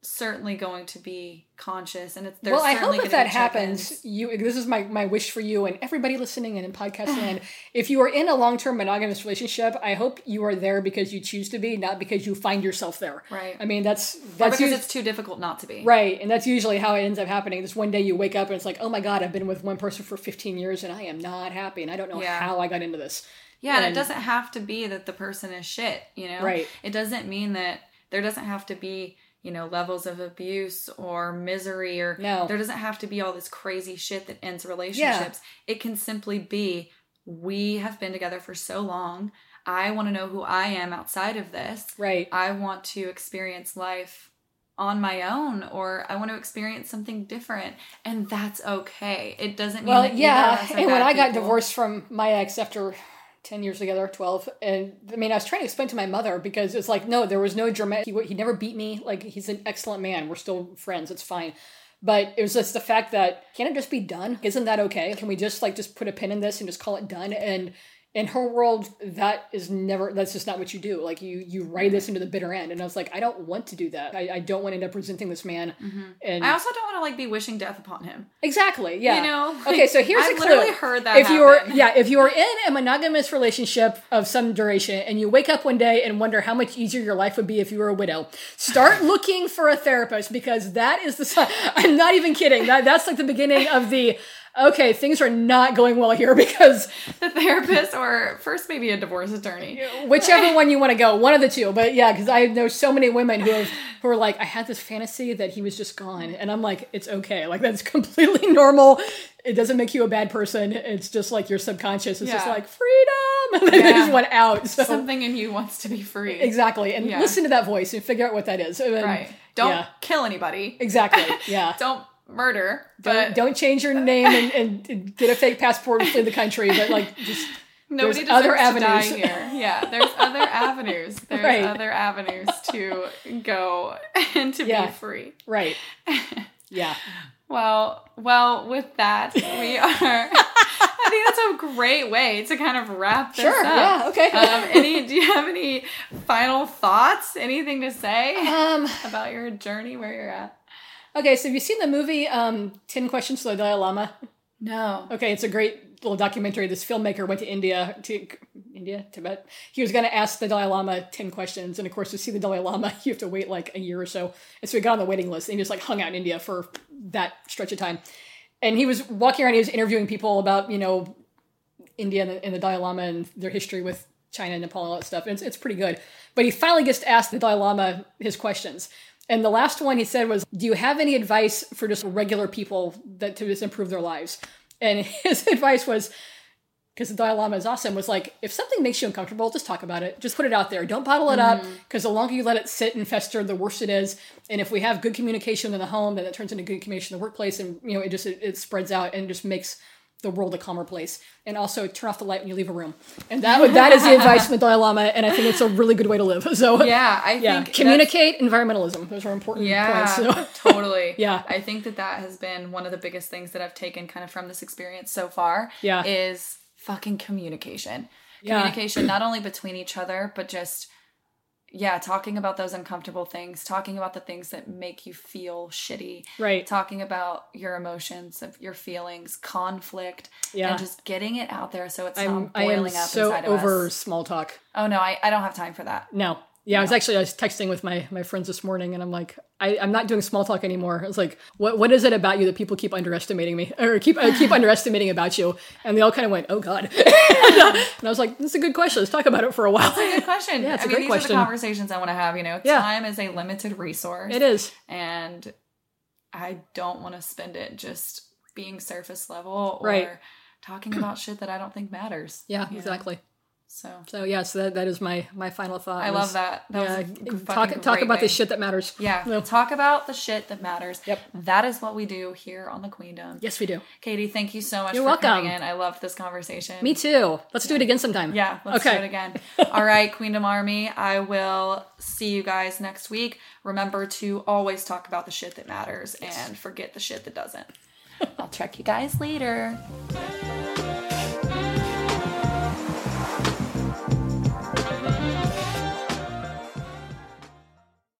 certainly going to be conscious and it's there's well, I hope if that happens, check-ins. you this is my my wish for you and everybody listening and in podcast land. If you are in a long term monogamous relationship, I hope you are there because you choose to be, not because you find yourself there. Right. I mean, that's Or that's because us- it's too difficult not to be right, and that's usually how it ends up happening. This one day you wake up and it's like, oh my god, I've been with one person for 15 years and I am not happy, and I don't know Yeah. how I got into this. Yeah, and it doesn't have to be that the person is shit, you know? Right. It doesn't mean that there doesn't have to be, you know, levels of abuse or misery or No. there doesn't have to be all this crazy shit that ends relationships. It can simply be we have been together for so long. I want to know who I am outside of this. Right. I want to experience life on my own or I want to experience something different and that's okay. It doesn't mean Well, that either of yeah, and when I got divorced from my ex after 10 years together, 12, and I mean, I was trying to explain to my mother because it's like, no, there was no dramatic, he, he never beat me. Like, he's an excellent man. We're still friends. It's fine. But it was just the fact that, can it just be done? Isn't that okay? Can we just, like, just put a pin in this and just call it done? And in her world, that is never, that's just not what you do. Like, you, you write this into the bitter end. And I was like, I don't want to do that. I, I don't want to end up resenting this man. Mm-hmm. And I also don't want to like be wishing death upon him. Exactly. Yeah. You know, okay, so here's I've a clue. literally heard that If you are, yeah, if you are in a monogamous relationship of some duration and you wake up one day and wonder how much easier your life would be if you were a widow, start looking for a therapist because that is the. I'm not even kidding. That that's like the beginning of the. Okay, things are not going well here because the therapist or first maybe a divorce attorney. whichever one you want to go, one of the two. But yeah, because I know so many women who have who are like, I had this fantasy that he was just gone, and I'm like, it's okay, like that's completely normal. It doesn't make you a bad person. It's just like your subconscious is just like freedom, and then Yeah. just went out. So Something in you wants to be free. exactly, and Yeah. listen to that voice and figure out what that is. And Right. Don't Yeah, kill anybody. exactly. Yeah. Don't murder. Don't, but don't change your name and, and get a fake passport and flee the country, but like just nobody there's other deserves to die avenues. here. Yeah, there's other avenues. There's Right. other avenues to go and to Yeah. be free. right. Yeah. Well, well, with that, we are. I think that's a great way to kind of wrap this Sure. up. Yeah. Okay. Um, any? Do you have any final thoughts? Anything to say um about your journey, where you're at? Okay, so have you seen the movie um, 10 Questions to the Dalai Lama? No. Okay, it's a great little documentary. This filmmaker went to India, to India, Tibet. He was going to ask the Dalai Lama 10 questions. And of course, to see the Dalai Lama, you have to wait like a year or so. And so he got on the waiting list and he just like hung out in India for that stretch of time. And he was walking around, he was interviewing people about, you know, India and the, and the Dalai Lama and their history with China and Nepal and all that stuff. And it's, it's pretty good. But he finally gets to ask the Dalai Lama his questions. And the last one he said was, Do you have any advice for just regular people that to just improve their lives? And his advice was, because the Dalai Lama is awesome, was like, if something makes you uncomfortable, just talk about it. Just put it out there. Don't bottle it up, mm-hmm. because the longer you let it sit and fester, the worse it is. And if we have good communication in the home, then it turns into good communication in the workplace, and you know, it just it, it spreads out and just makes the world a calmer place. And also turn off the light when you leave a room. And that that is the advice from the Dalai Lama, and I think it's a really good way to live. So Yeah, I yeah, think communicate, environmentalism. Those are important Yeah, points. So. totally. Yeah. I think that that has been one of the biggest things that I've taken kind of from this experience so far. Yeah. Is fucking communication. Yeah. Communication not only between each other, but just yeah, talking about those uncomfortable things, talking about the things that make you feel shitty. Right. Talking about your emotions, of your feelings, conflict, Yeah. and just getting it out there so it's I'm, not boiling up so inside of over us. small talk. Oh no, I, I don't have time for that. No. Yeah, I was actually I was texting with my my friends this morning, and I'm like, I, I'm not doing small talk anymore. I was like, what what is it about you that people keep underestimating me or keep uh, keep underestimating about you? And they all kind of went, oh god. and I was like, this is a good question. Let's talk about it for a while. That's a good question. Yeah, it's I a mean, great these question. are the conversations I want to have. You know, Yeah. time is a limited resource. It is. and I don't want to spend it just being surface level or Right. talking about shit that I don't think matters. Yeah, exactly. know? So So yeah, so that, that is my my final thought. I was- love that. That yeah, was a g- talk talk about way. the shit that matters. Yeah, No. talk about the shit that matters. Yep. That is what we do here on the Queendom. Yes, we do. Kady, thank you so much You're for welcome. coming in. I loved this conversation. Me too. Let's do it again sometime. Yeah, let's okay. do it again. All right, Queendom Army, I will see you guys next week. Remember to always talk about the shit that matters and forget the shit that doesn't. I'll check you guys later.